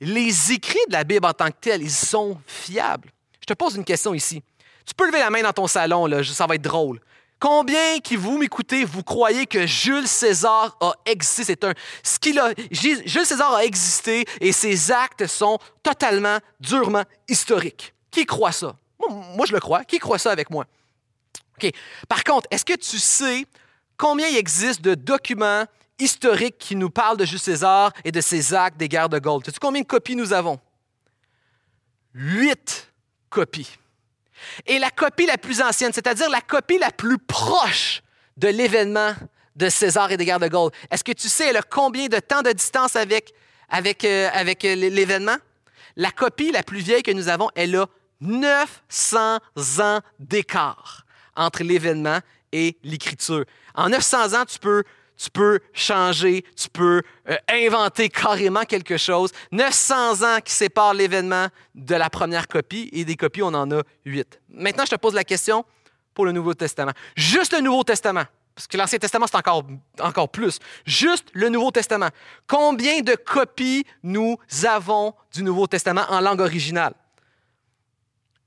Les écrits de la Bible en tant que tels, ils sont fiables. Je te pose une question ici. Tu peux lever la main dans ton salon, là, ça va être drôle. Combien qui vous m'écoutez, vous croyez que Jules César a existé? C'est un, ce Jules César a existé et ses actes sont totalement, durement historiques. Qui croit ça? Moi, je le crois. Qui croit ça avec moi? OK. Par contre, est-ce que tu sais combien il existe de documents historiques qui nous parlent de Jules César et de ses actes des guerres de Gaulle? Sais-tu combien de copies nous avons? huit copies. Et la copie la plus ancienne, c'est-à-dire la copie la plus proche de l'événement de César et des guerres de Gaulle, est-ce que tu sais combien de temps de distance avec, avec, euh, euh, l'événement? La copie la plus vieille que nous avons, elle a 900 ans d'écart entre l'événement et l'écriture. En 900 ans, tu peux changer, tu peux euh, inventer carrément quelque chose. 900 ans qui séparent l'événement de la première copie et des copies, on en a huit. Maintenant, je te pose la question pour le Nouveau Testament. Juste le Nouveau Testament, parce que l'Ancien Testament, c'est encore, encore plus. Juste le Nouveau Testament. Combien de copies nous avons du Nouveau Testament en langue originale?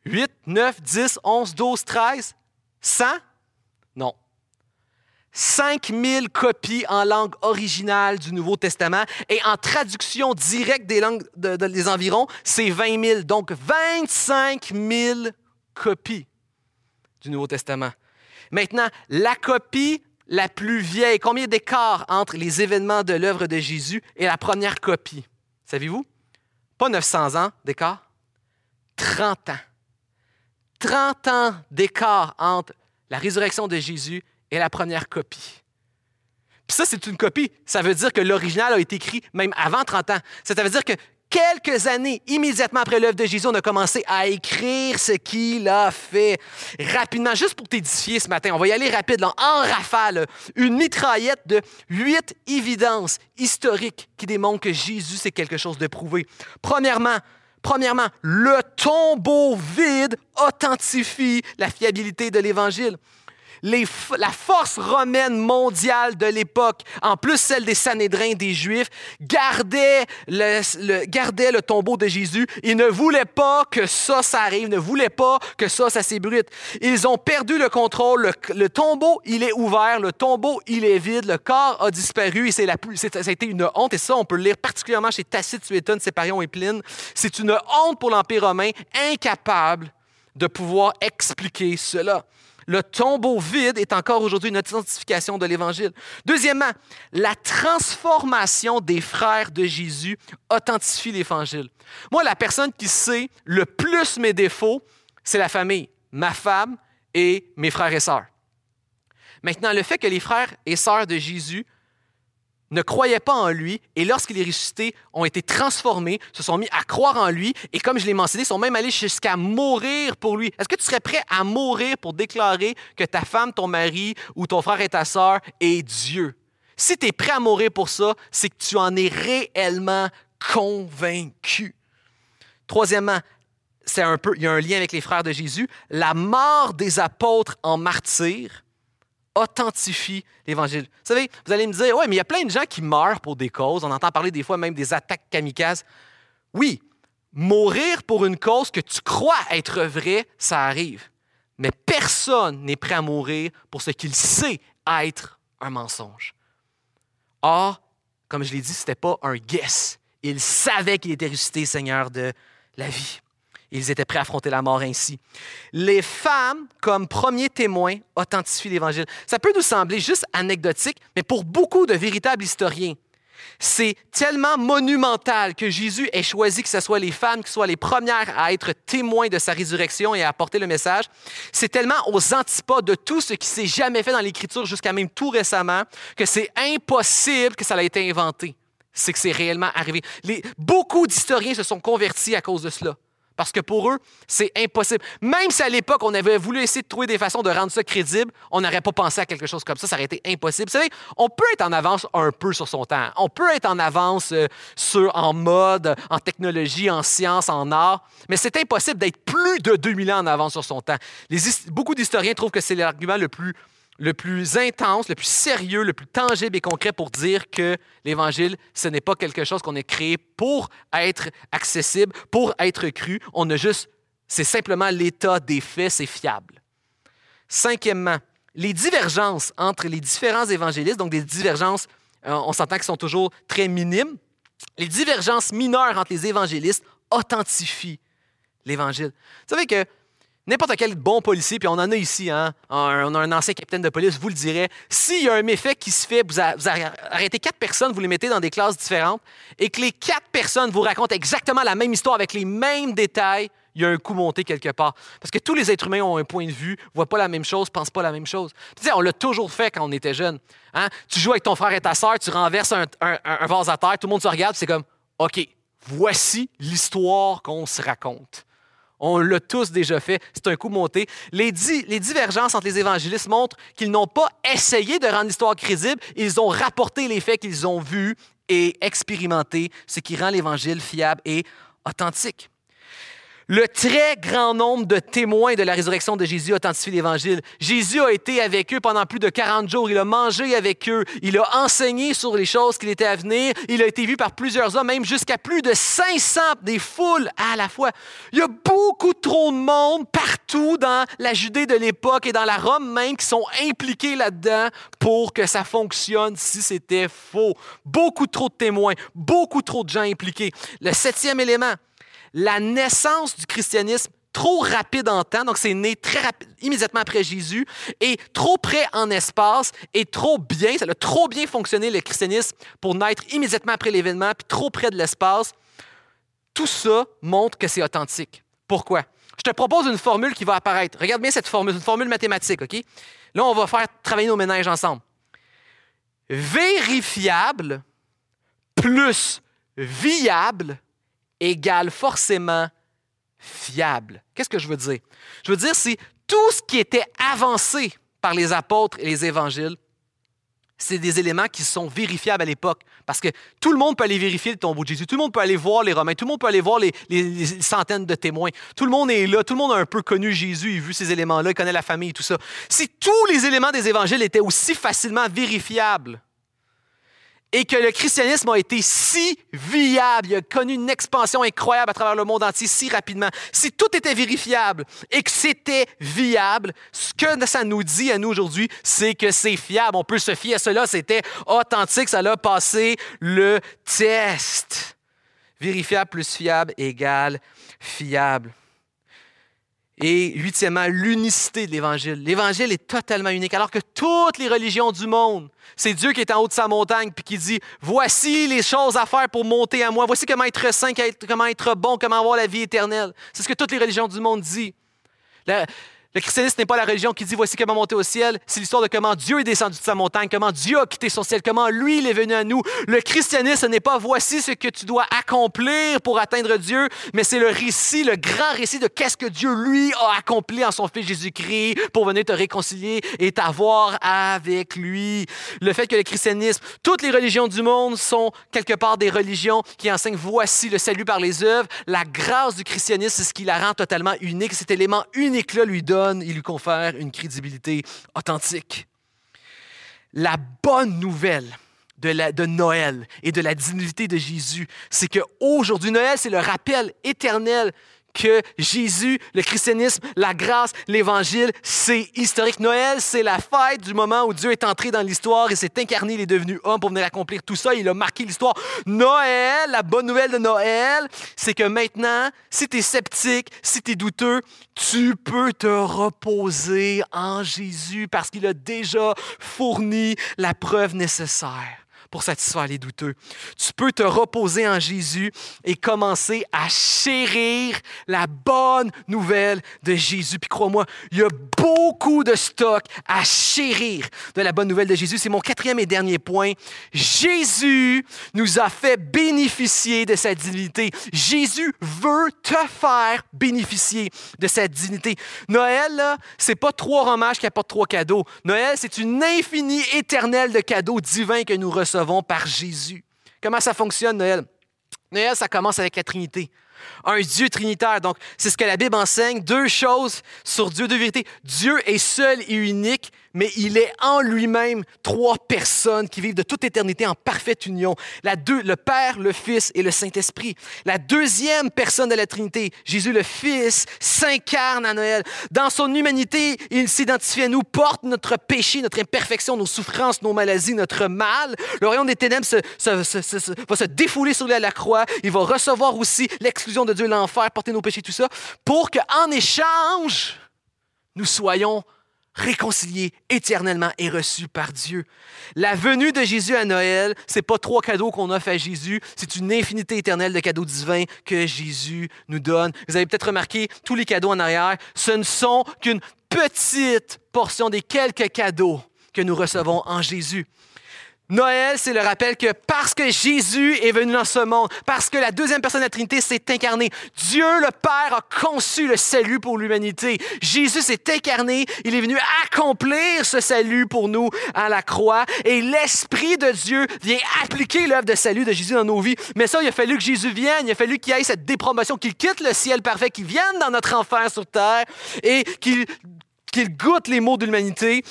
8, 9, 10, 11, 12, 13, 100? Non. 5000 copies en langue originale du Nouveau Testament et en traduction directe des langues des environs, c'est 20 000. Donc 25 000 copies du Nouveau Testament. Maintenant, la copie la plus vieille, combien d'écart entre les événements de l'œuvre de Jésus et la première copie? Savez-vous? Pas 900 ans d'écart, 30 ans. 30 ans d'écart entre la résurrection de Jésus et la première copie. Puis ça, c'est une copie. Ça veut dire que l'original a été écrit même avant 30 ans. Ça veut dire que quelques années, immédiatement après l'œuvre de Jésus, on a commencé à écrire ce qu'il a fait. Rapidement, juste pour t'édifier ce matin, on va y aller rapide, en rafale. Une mitraillette de huit évidences historiques qui démontrent que Jésus, c'est quelque chose de prouvé. Premièrement, Premièrement, le tombeau vide authentifie la fiabilité de l'Évangile la force romaine mondiale de l'époque, en plus celle des Sanhédrins des Juifs, gardait le, tombeau de Jésus. Ils ne voulaient pas que ça, ça arrive, ne voulaient pas que ça, ça s'ébruite. Ils ont perdu le contrôle. Le, tombeau, il est ouvert. Le tombeau, il est vide. Le corps a disparu et ça a été une honte. Et ça, on peut le lire particulièrement chez Tacite, Suétone, Séparion et Pline. C'est une honte pour l'Empire romain, incapable de pouvoir expliquer cela. Le tombeau vide est encore aujourd'hui une authentification de l'Évangile. Deuxièmement, la transformation des frères de Jésus authentifie l'Évangile. Moi, la personne qui sait le plus mes défauts, c'est la famille, ma femme et mes frères et sœurs. Maintenant, le fait que les frères et sœurs de Jésus ne croyaient pas en lui et lorsqu'il est ressuscité, ont été transformés, se sont mis à croire en lui et comme je l'ai mentionné, sont même allés jusqu'à mourir pour lui. Est-ce que tu serais prêt à mourir pour déclarer que ta femme, ton mari ou ton frère et ta sœur est Dieu? Si tu es prêt à mourir pour ça, c'est que tu en es réellement convaincu. Troisièmement, c'est un peu, il y a un lien avec les frères de Jésus, la mort des apôtres en martyrs authentifie l'Évangile. Vous savez, vous allez me dire, oui, mais il y a plein de gens qui meurent pour des causes. On entend parler des fois même des attaques kamikazes. Oui, mourir pour une cause que tu crois être vraie, ça arrive. Mais personne n'est prêt à mourir pour ce qu'il sait être un mensonge. Or, comme je l'ai dit, ce n'était pas un guess. Il savait qu'il était ressuscité Seigneur de la vie. Ils étaient prêts à affronter la mort ainsi. Les femmes, comme premiers témoins, authentifient l'Évangile. Ça peut nous sembler juste anecdotique, mais pour beaucoup de véritables historiens, c'est tellement monumental que Jésus ait choisi que ce soit les femmes qui soient les premières à être témoins de sa résurrection et à apporter le message. C'est tellement aux antipodes de tout ce qui s'est jamais fait dans l'Écriture jusqu'à même tout récemment que c'est impossible que ça ait été inventé. C'est que c'est réellement arrivé. beaucoup d'historiens se sont convertis à cause de cela. Parce que pour eux, c'est impossible. Même si à l'époque, on avait voulu essayer de trouver des façons de rendre ça crédible, on n'aurait pas pensé à quelque chose comme ça. Ça aurait été impossible. Vous savez, on peut être en avance un peu sur son temps. On peut être en avance euh, en mode, en technologie, en science, en art, mais c'est impossible d'être plus de 2000 ans en avance sur son temps. beaucoup d'historiens trouvent que c'est l'argument le plus le plus intense, le plus sérieux, le plus tangible et concret pour dire que l'Évangile, ce n'est pas quelque chose qu'on a créé pour être accessible, pour être cru. On a juste, c'est simplement l'état des faits, c'est fiable. Cinquièmement, les divergences entre les différents évangélistes, donc des divergences, euh, on s'entend qu'elles sont toujours très minimes, les divergences mineures entre les évangélistes authentifient l'Évangile. Vous savez que n'importe quel bon policier, puis on en a ici, hein, on a un ancien capitaine de police, vous le direz, s'il y a un méfait qui se fait, vous, arrêtez quatre personnes, vous les mettez dans des classes différentes, et que les quatre personnes vous racontent exactement la même histoire avec les mêmes détails, il y a un coup monté quelque part. Parce que tous les êtres humains ont un point de vue, voient pas la même chose, pensent pas la même chose. Tu sais, on l'a toujours fait quand on était jeune. Hein? Tu joues avec ton frère et ta sœur, tu renverses un, un vase à terre, tout le monde se regarde, c'est comme, OK, voici l'histoire qu'on se raconte. On l'a tous déjà fait, c'est un coup monté. Les, divergences entre les évangélistes montrent qu'ils n'ont pas essayé de rendre l'histoire crédible, ils ont rapporté les faits qu'ils ont vus et expérimentés, ce qui rend l'évangile fiable et authentique. Le très grand nombre de témoins de la résurrection de Jésus authentifie l'Évangile. Jésus a été avec eux pendant plus de 40 jours. Il a mangé avec eux. Il a enseigné sur les choses qu'il était à venir. Il a été vu par plusieurs hommes, même jusqu'à plus de 500 des foules à la fois. Il y a beaucoup trop de monde partout dans la Judée de l'époque et dans la Rome même qui sont impliqués là-dedans pour que ça fonctionne si c'était faux. Beaucoup trop de témoins, beaucoup trop de gens impliqués. Le septième élément, la naissance du christianisme trop rapide en temps, donc c'est né très immédiatement après Jésus, et trop près en espace, et trop bien, ça a trop bien fonctionné le christianisme pour naître immédiatement après l'événement, puis trop près de l'espace. Tout ça montre que c'est authentique. Pourquoi? Je te propose une formule qui va apparaître. Regarde bien cette formule, une formule mathématique, OK? Là, on va faire travailler nos ménages ensemble. Vérifiable plus viable égale forcément fiable. Qu'est-ce que je veux dire? Je veux dire, c'est tout ce qui était avancé par les apôtres et les évangiles, c'est des éléments qui sont vérifiables à l'époque. Parce que tout le monde peut aller vérifier le tombeau de Jésus. Tout le monde peut aller voir les Romains. Tout le monde peut aller voir les, les, centaines de témoins. Tout le monde est là. Tout le monde a un peu connu Jésus. Il a vu ces éléments-là. Il connaît la famille et tout ça. Si tous les éléments des évangiles étaient aussi facilement vérifiables, et que le christianisme a été si viable, il a connu une expansion incroyable à travers le monde entier si rapidement, si tout était vérifiable et que c'était viable, ce que ça nous dit à nous aujourd'hui, c'est que c'est fiable. On peut se fier à cela, c'était authentique, ça a passé le test. Vérifiable plus fiable égale fiable. Et huitièmement, l'unicité de l'Évangile. L'Évangile est totalement unique, alors que toutes les religions du monde, c'est Dieu qui est en haut de sa montagne puis qui dit Voici les choses à faire pour monter à moi. Voici comment être saint, comment être bon, comment avoir la vie éternelle. C'est ce que toutes les religions du monde disent. Le christianisme n'est pas la religion qui dit voici comment monter au ciel. C'est l'histoire de comment Dieu est descendu de sa montagne, comment Dieu a quitté son ciel, comment lui il est venu à nous. Le christianisme n'est pas voici ce que tu dois accomplir pour atteindre Dieu, mais c'est le récit, le grand récit de qu'est-ce que Dieu lui a accompli en son Fils Jésus-Christ pour venir te réconcilier et t'avoir avec lui. Le fait que le christianisme, toutes les religions du monde sont quelque part des religions qui enseignent voici le salut par les œuvres. La grâce du christianisme, c'est ce qui la rend totalement unique. Cet élément unique-là lui donne il lui confère une crédibilité authentique. La bonne nouvelle de, de, Noël et de la dignité de Jésus, c'est qu'aujourd'hui, Noël, c'est le rappel éternel que Jésus, le christianisme, la grâce, l'évangile, c'est historique. Noël, c'est la fête du moment où Dieu est entré dans l'histoire et s'est incarné, il est devenu homme pour venir accomplir tout ça. Il a marqué l'histoire. Noël, la bonne nouvelle de Noël, c'est que maintenant, si tu sceptique, si tu douteux, tu peux te reposer en Jésus parce qu'il a déjà fourni la preuve nécessaire pour satisfaire les douteux. Tu peux te reposer en Jésus et commencer à chérir la bonne nouvelle de Jésus. Puis crois-moi, il y a beaucoup de stock à chérir de la bonne nouvelle de Jésus. C'est mon quatrième et dernier point. Jésus nous a fait bénéficier de sa dignité. Jésus veut te faire bénéficier de sa dignité. Noël, c'est pas trois hommages qui apportent trois cadeaux. Noël, c'est une infinie éternelle de cadeaux divins que nous recevons par Jésus. Comment ça fonctionne, Noël? Noël, ça commence avec la Trinité. Un Dieu trinitaire. Donc, c'est ce que la Bible enseigne. Deux choses sur Dieu, deux vérités. Dieu est seul et unique mais il est en lui-même trois personnes qui vivent de toute éternité en parfaite union. La deux, le Père, le Fils et le Saint-Esprit. La deuxième personne de la Trinité, Jésus le Fils, s'incarne à Noël. Dans son humanité, il s'identifie à nous, porte notre péché, notre imperfection, nos souffrances, nos maladies, notre mal. Le royaume des ténèbres va se défouler sur lui à la croix. Il va recevoir aussi l'exclusion de Dieu, l'enfer, porter nos péchés, tout ça, pour qu'en échange, nous soyons réconciliés éternellement et reçus par Dieu. La venue de Jésus à Noël, c'est pas trois cadeaux qu'on offre à Jésus, c'est une infinité éternelle de cadeaux divins que Jésus nous donne. Vous avez peut-être remarqué tous les cadeaux en arrière, ce ne sont qu'une petite portion des quelques cadeaux que nous recevons en Jésus. Noël, c'est le rappel que parce que Jésus est venu dans ce monde, parce que la deuxième personne de la Trinité s'est incarnée, Dieu le Père a conçu le salut pour l'humanité. Jésus s'est incarné, il est venu accomplir ce salut pour nous à la croix et l'Esprit de Dieu vient appliquer l'œuvre de salut de Jésus dans nos vies. Mais ça, il a fallu que Jésus vienne, il a fallu qu'il ait cette dépromotion, qu'il quitte le ciel parfait, qu'il vienne dans notre enfer sur terre et qu'il qu'il goûte les maux de l'humanité.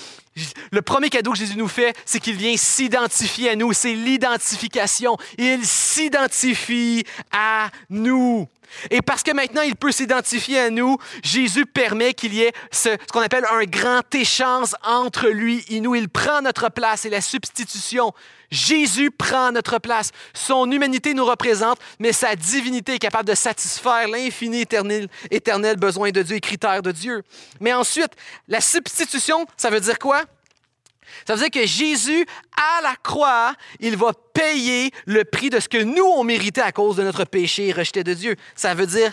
Le premier cadeau que Jésus nous fait, c'est qu'il vient s'identifier à nous. C'est l'identification. Il s'identifie à nous. Et parce que maintenant il peut s'identifier à nous, Jésus permet qu'il y ait ce, qu'on appelle un grand échange entre lui et nous. Il prend notre place et la substitution. Jésus prend notre place. Son humanité nous représente, mais sa divinité est capable de satisfaire l'infini éternel, éternel besoin de Dieu et critères de Dieu. Mais ensuite, la substitution, ça veut dire quoi? Ça veut dire que Jésus, à la croix, il va payer le prix de ce que nous, on méritait à cause de notre péché et rejeté de Dieu. Ça veut dire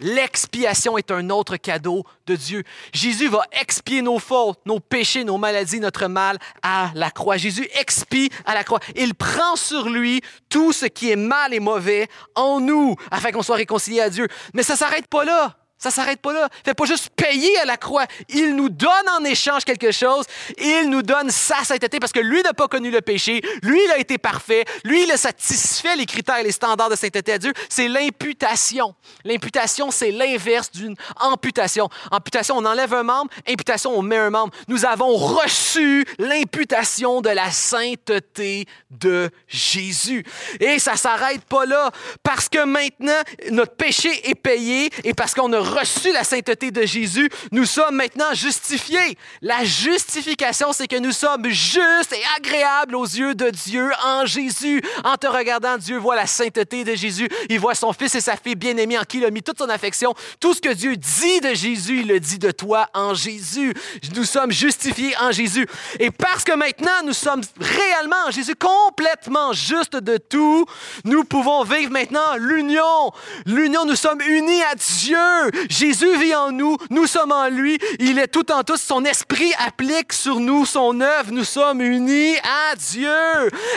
L'expiation est un autre cadeau de Dieu. Jésus va expier nos fautes, nos péchés, nos maladies, notre mal à la croix. Jésus expie à la croix. Il prend sur lui tout ce qui est mal et mauvais en nous afin qu'on soit réconciliés à Dieu. Mais ça ne s'arrête pas là. Ça s'arrête pas là. Il fait pas juste payer à la croix. Il nous donne en échange quelque chose. Il nous donne sa sainteté parce que lui n'a pas connu le péché. Lui, il a été parfait. Lui, il a satisfait les critères et les standards de sainteté à Dieu. C'est l'imputation. L'imputation, c'est l'inverse d'une amputation. Amputation, on enlève un membre. Imputation, on met un membre. Nous avons reçu l'imputation de la sainteté de Jésus. Et ça s'arrête pas là parce que maintenant, notre péché est payé et parce qu'on a reçu la sainteté de Jésus, nous sommes maintenant justifiés. La justification, c'est que nous sommes justes et agréables aux yeux de Dieu en Jésus. En te regardant, Dieu voit la sainteté de Jésus. Il voit son fils et sa fille bien-aimés en qui il a mis toute son affection. Tout ce que Dieu dit de Jésus, il le dit de toi en Jésus. Nous sommes justifiés en Jésus. Et parce que maintenant, nous sommes réellement en Jésus, complètement justes de tout, nous pouvons vivre maintenant l'union. L'union, nous sommes unis à Dieu. Jésus vit en nous, nous sommes en lui, il est tout en tous, son esprit applique sur nous son œuvre, nous sommes unis à Dieu.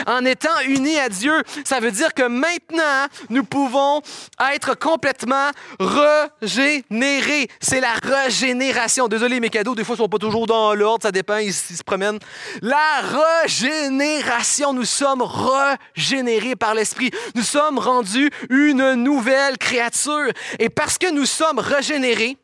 En étant unis à Dieu, ça veut dire que maintenant, nous pouvons être complètement régénérés. C'est la régénération. Désolé, mes cadeaux, des fois, ne sont pas toujours dans l'ordre, ça dépend, ils, se promènent. La régénération, nous sommes régénérés par l'Esprit. Nous sommes rendus une nouvelle créature. Et parce que nous sommes régénérés,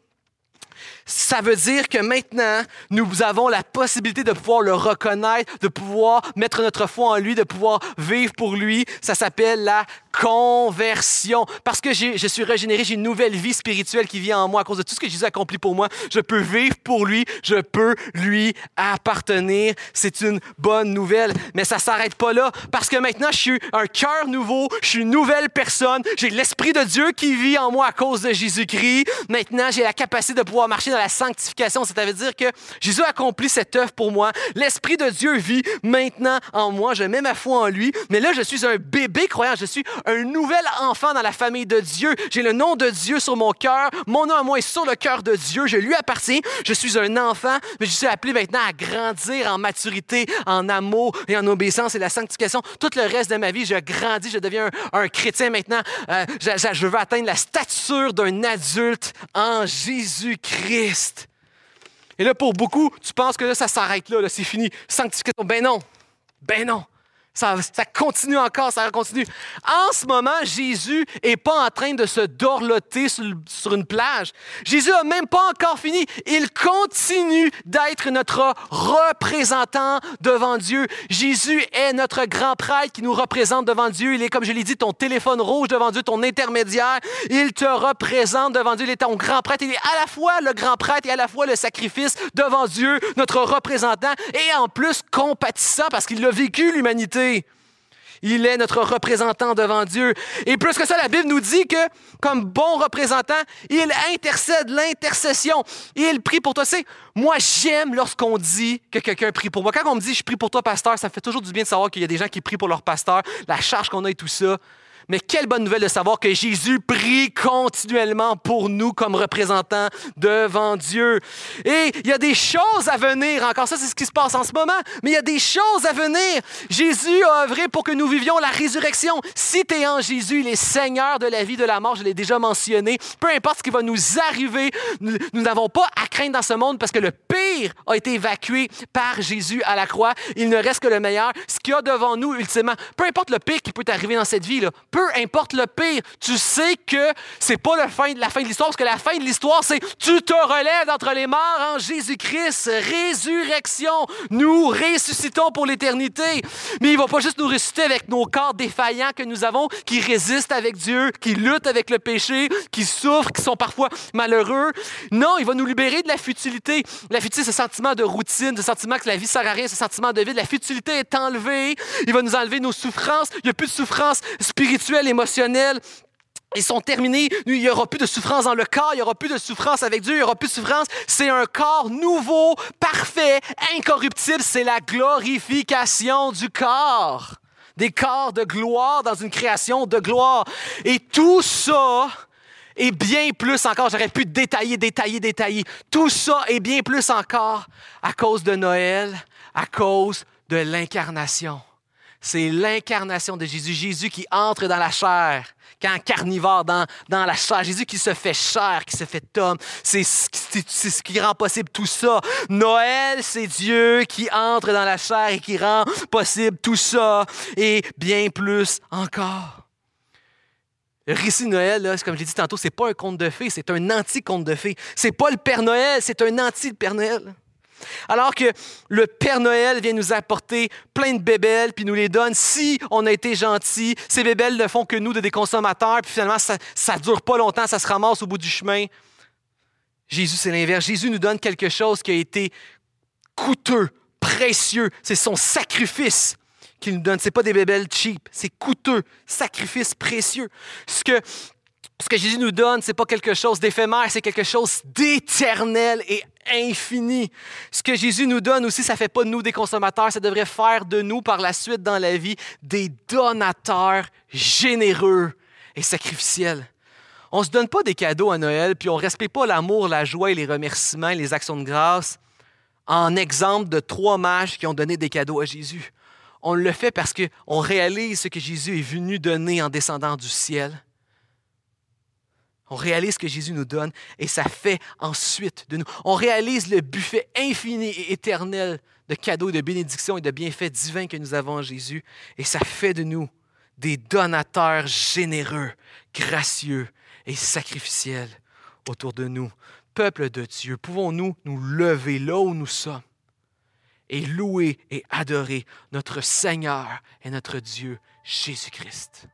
ça veut dire que maintenant, nous avons la possibilité de pouvoir le reconnaître, de pouvoir mettre notre foi en lui, de pouvoir vivre pour lui. Ça s'appelle la conversion. Parce que je suis régénéré, j'ai une nouvelle vie spirituelle qui vient en moi à cause de tout ce que Jésus a accompli pour moi. Je peux vivre pour lui, je peux lui appartenir. C'est une bonne nouvelle. Mais ça s'arrête pas là parce que maintenant, je suis un cœur nouveau, je suis une nouvelle personne, j'ai l'Esprit de Dieu qui vit en moi à cause de Jésus-Christ. Maintenant, j'ai la capacité de pouvoir marcher dans la sanctification. Ça veut dire que Jésus a accompli cette œuvre pour moi. L'Esprit de Dieu vit maintenant en moi. Je mets ma foi en lui. Mais là, je suis un bébé croyant. Je suis un nouvel enfant dans la famille de Dieu. J'ai le nom de Dieu sur mon cœur. Mon nom à moi est sur le cœur de Dieu. Je lui appartiens. Je suis un enfant, mais je suis appelé maintenant à grandir en maturité, en amour et en obéissance et la sanctification. Tout le reste de ma vie, je grandis, je deviens un, chrétien maintenant. Euh, je veux atteindre la stature d'un adulte en Jésus-Christ. Et là, pour beaucoup, tu penses que là, ça s'arrête là, là c'est fini. Sanctification. Ben non. Ben non. Ça, continue encore, ça continue. En ce moment, Jésus n'est pas en train de se dorloter sur, sur une plage. Jésus n'a même pas encore fini. Il continue d'être notre représentant devant Dieu. Jésus est notre grand prêtre qui nous représente devant Dieu. Il est, comme je l'ai dit, ton téléphone rouge devant Dieu, ton intermédiaire. Il te représente devant Dieu. Il est ton grand prêtre. Il est à la fois le grand prêtre et à la fois le sacrifice devant Dieu, notre représentant, et en plus compatissant parce qu'il a vécu l'humanité. Il est notre représentant devant Dieu. Et plus que ça, la Bible nous dit que, comme bon représentant, il intercède l'intercession. Il prie pour toi. C'est moi, j'aime lorsqu'on dit que quelqu'un prie pour moi. Quand on me dit je prie pour toi, pasteur, ça fait toujours du bien de savoir qu'il y a des gens qui prient pour leur pasteur, la charge qu'on a et tout ça. Mais quelle bonne nouvelle de savoir que Jésus prie continuellement pour nous comme représentants devant Dieu. Et il y a des choses à venir. Encore ça, c'est ce qui se passe en ce moment. Mais il y a des choses à venir. Jésus a œuvré pour que nous vivions la résurrection. Si tu es en Jésus, il est Seigneur de la vie, de la mort. Je l'ai déjà mentionné. Peu importe ce qui va nous arriver, nous n'avons pas à craindre dans ce monde parce que le pire a été évacué par Jésus à la croix. Il ne reste que le meilleur. Ce qu'il y a devant nous, ultimement, peu importe le pire qui peut arriver dans cette vie, là, importe le pire, tu sais que c'est pas la fin, la fin de l'histoire, parce que la fin de l'histoire, c'est tu te relèves d'entre les morts en Jésus-Christ, résurrection. Nous ressuscitons pour l'éternité. Mais il va pas juste nous ressusciter avec nos corps défaillants que nous avons, qui résistent avec Dieu, qui luttent avec le péché, qui souffrent, qui sont parfois malheureux. Non, il va nous libérer de la futilité. La futilité, ce sentiment de routine, ce sentiment que la vie sert à rien, ce sentiment de vide. La futilité est enlevée. Il va nous enlever nos souffrances. Il n'y a plus de souffrance spirituelle émotionnels, ils sont terminés. Il n'y aura plus de souffrance dans le corps, il n'y aura plus de souffrance avec Dieu, il n'y aura plus de souffrance. C'est un corps nouveau, parfait, incorruptible. C'est la glorification du corps. Des corps de gloire dans une création de gloire. Et tout ça est bien plus encore. J'aurais pu détailler, détailler, détailler. Tout ça est bien plus encore à cause de Noël, à cause de l'incarnation. C'est l'incarnation de Jésus. Jésus qui entre dans la chair, quand carnivore dans, dans la chair. Jésus qui se fait chair, qui se fait homme. C'est ce qui rend possible tout ça. Noël, c'est Dieu qui entre dans la chair et qui rend possible tout ça et bien plus encore. Le récit de Noël, comme je l'ai dit tantôt, c'est pas un conte de fées, c'est un anti-conte de fées. C'est pas le Père Noël, c'est un anti-Père Noël. Alors que le Père Noël vient nous apporter plein de bébelles, puis nous les donne si on a été gentil. Ces bébelles ne font que nous de des consommateurs, puis finalement, ça ne dure pas longtemps, ça se ramasse au bout du chemin. Jésus, c'est l'inverse. Jésus nous donne quelque chose qui a été coûteux, précieux. C'est son sacrifice qu'il nous donne. Ce n'est pas des bébelles cheap, c'est coûteux, sacrifice précieux. Ce que ce que Jésus nous donne, ce n'est pas quelque chose d'éphémère, c'est quelque chose d'éternel et infini. Ce que Jésus nous donne aussi, ça fait pas de nous des consommateurs, ça devrait faire de nous par la suite dans la vie des donateurs généreux et sacrificiels. On se donne pas des cadeaux à Noël, puis on respecte pas l'amour, la joie et les remerciements les actions de grâce en exemple de trois mages qui ont donné des cadeaux à Jésus. On le fait parce qu'on réalise ce que Jésus est venu donner en descendant du ciel on réalise ce que Jésus nous donne et ça fait ensuite de nous. On réalise le buffet infini et éternel de cadeaux, de bénédictions et de bienfaits divins que nous avons en Jésus et ça fait de nous des donateurs généreux, gracieux et sacrificiels autour de nous. Peuple de Dieu, pouvons-nous nous lever là où nous sommes et louer et adorer notre Seigneur et notre Dieu Jésus-Christ?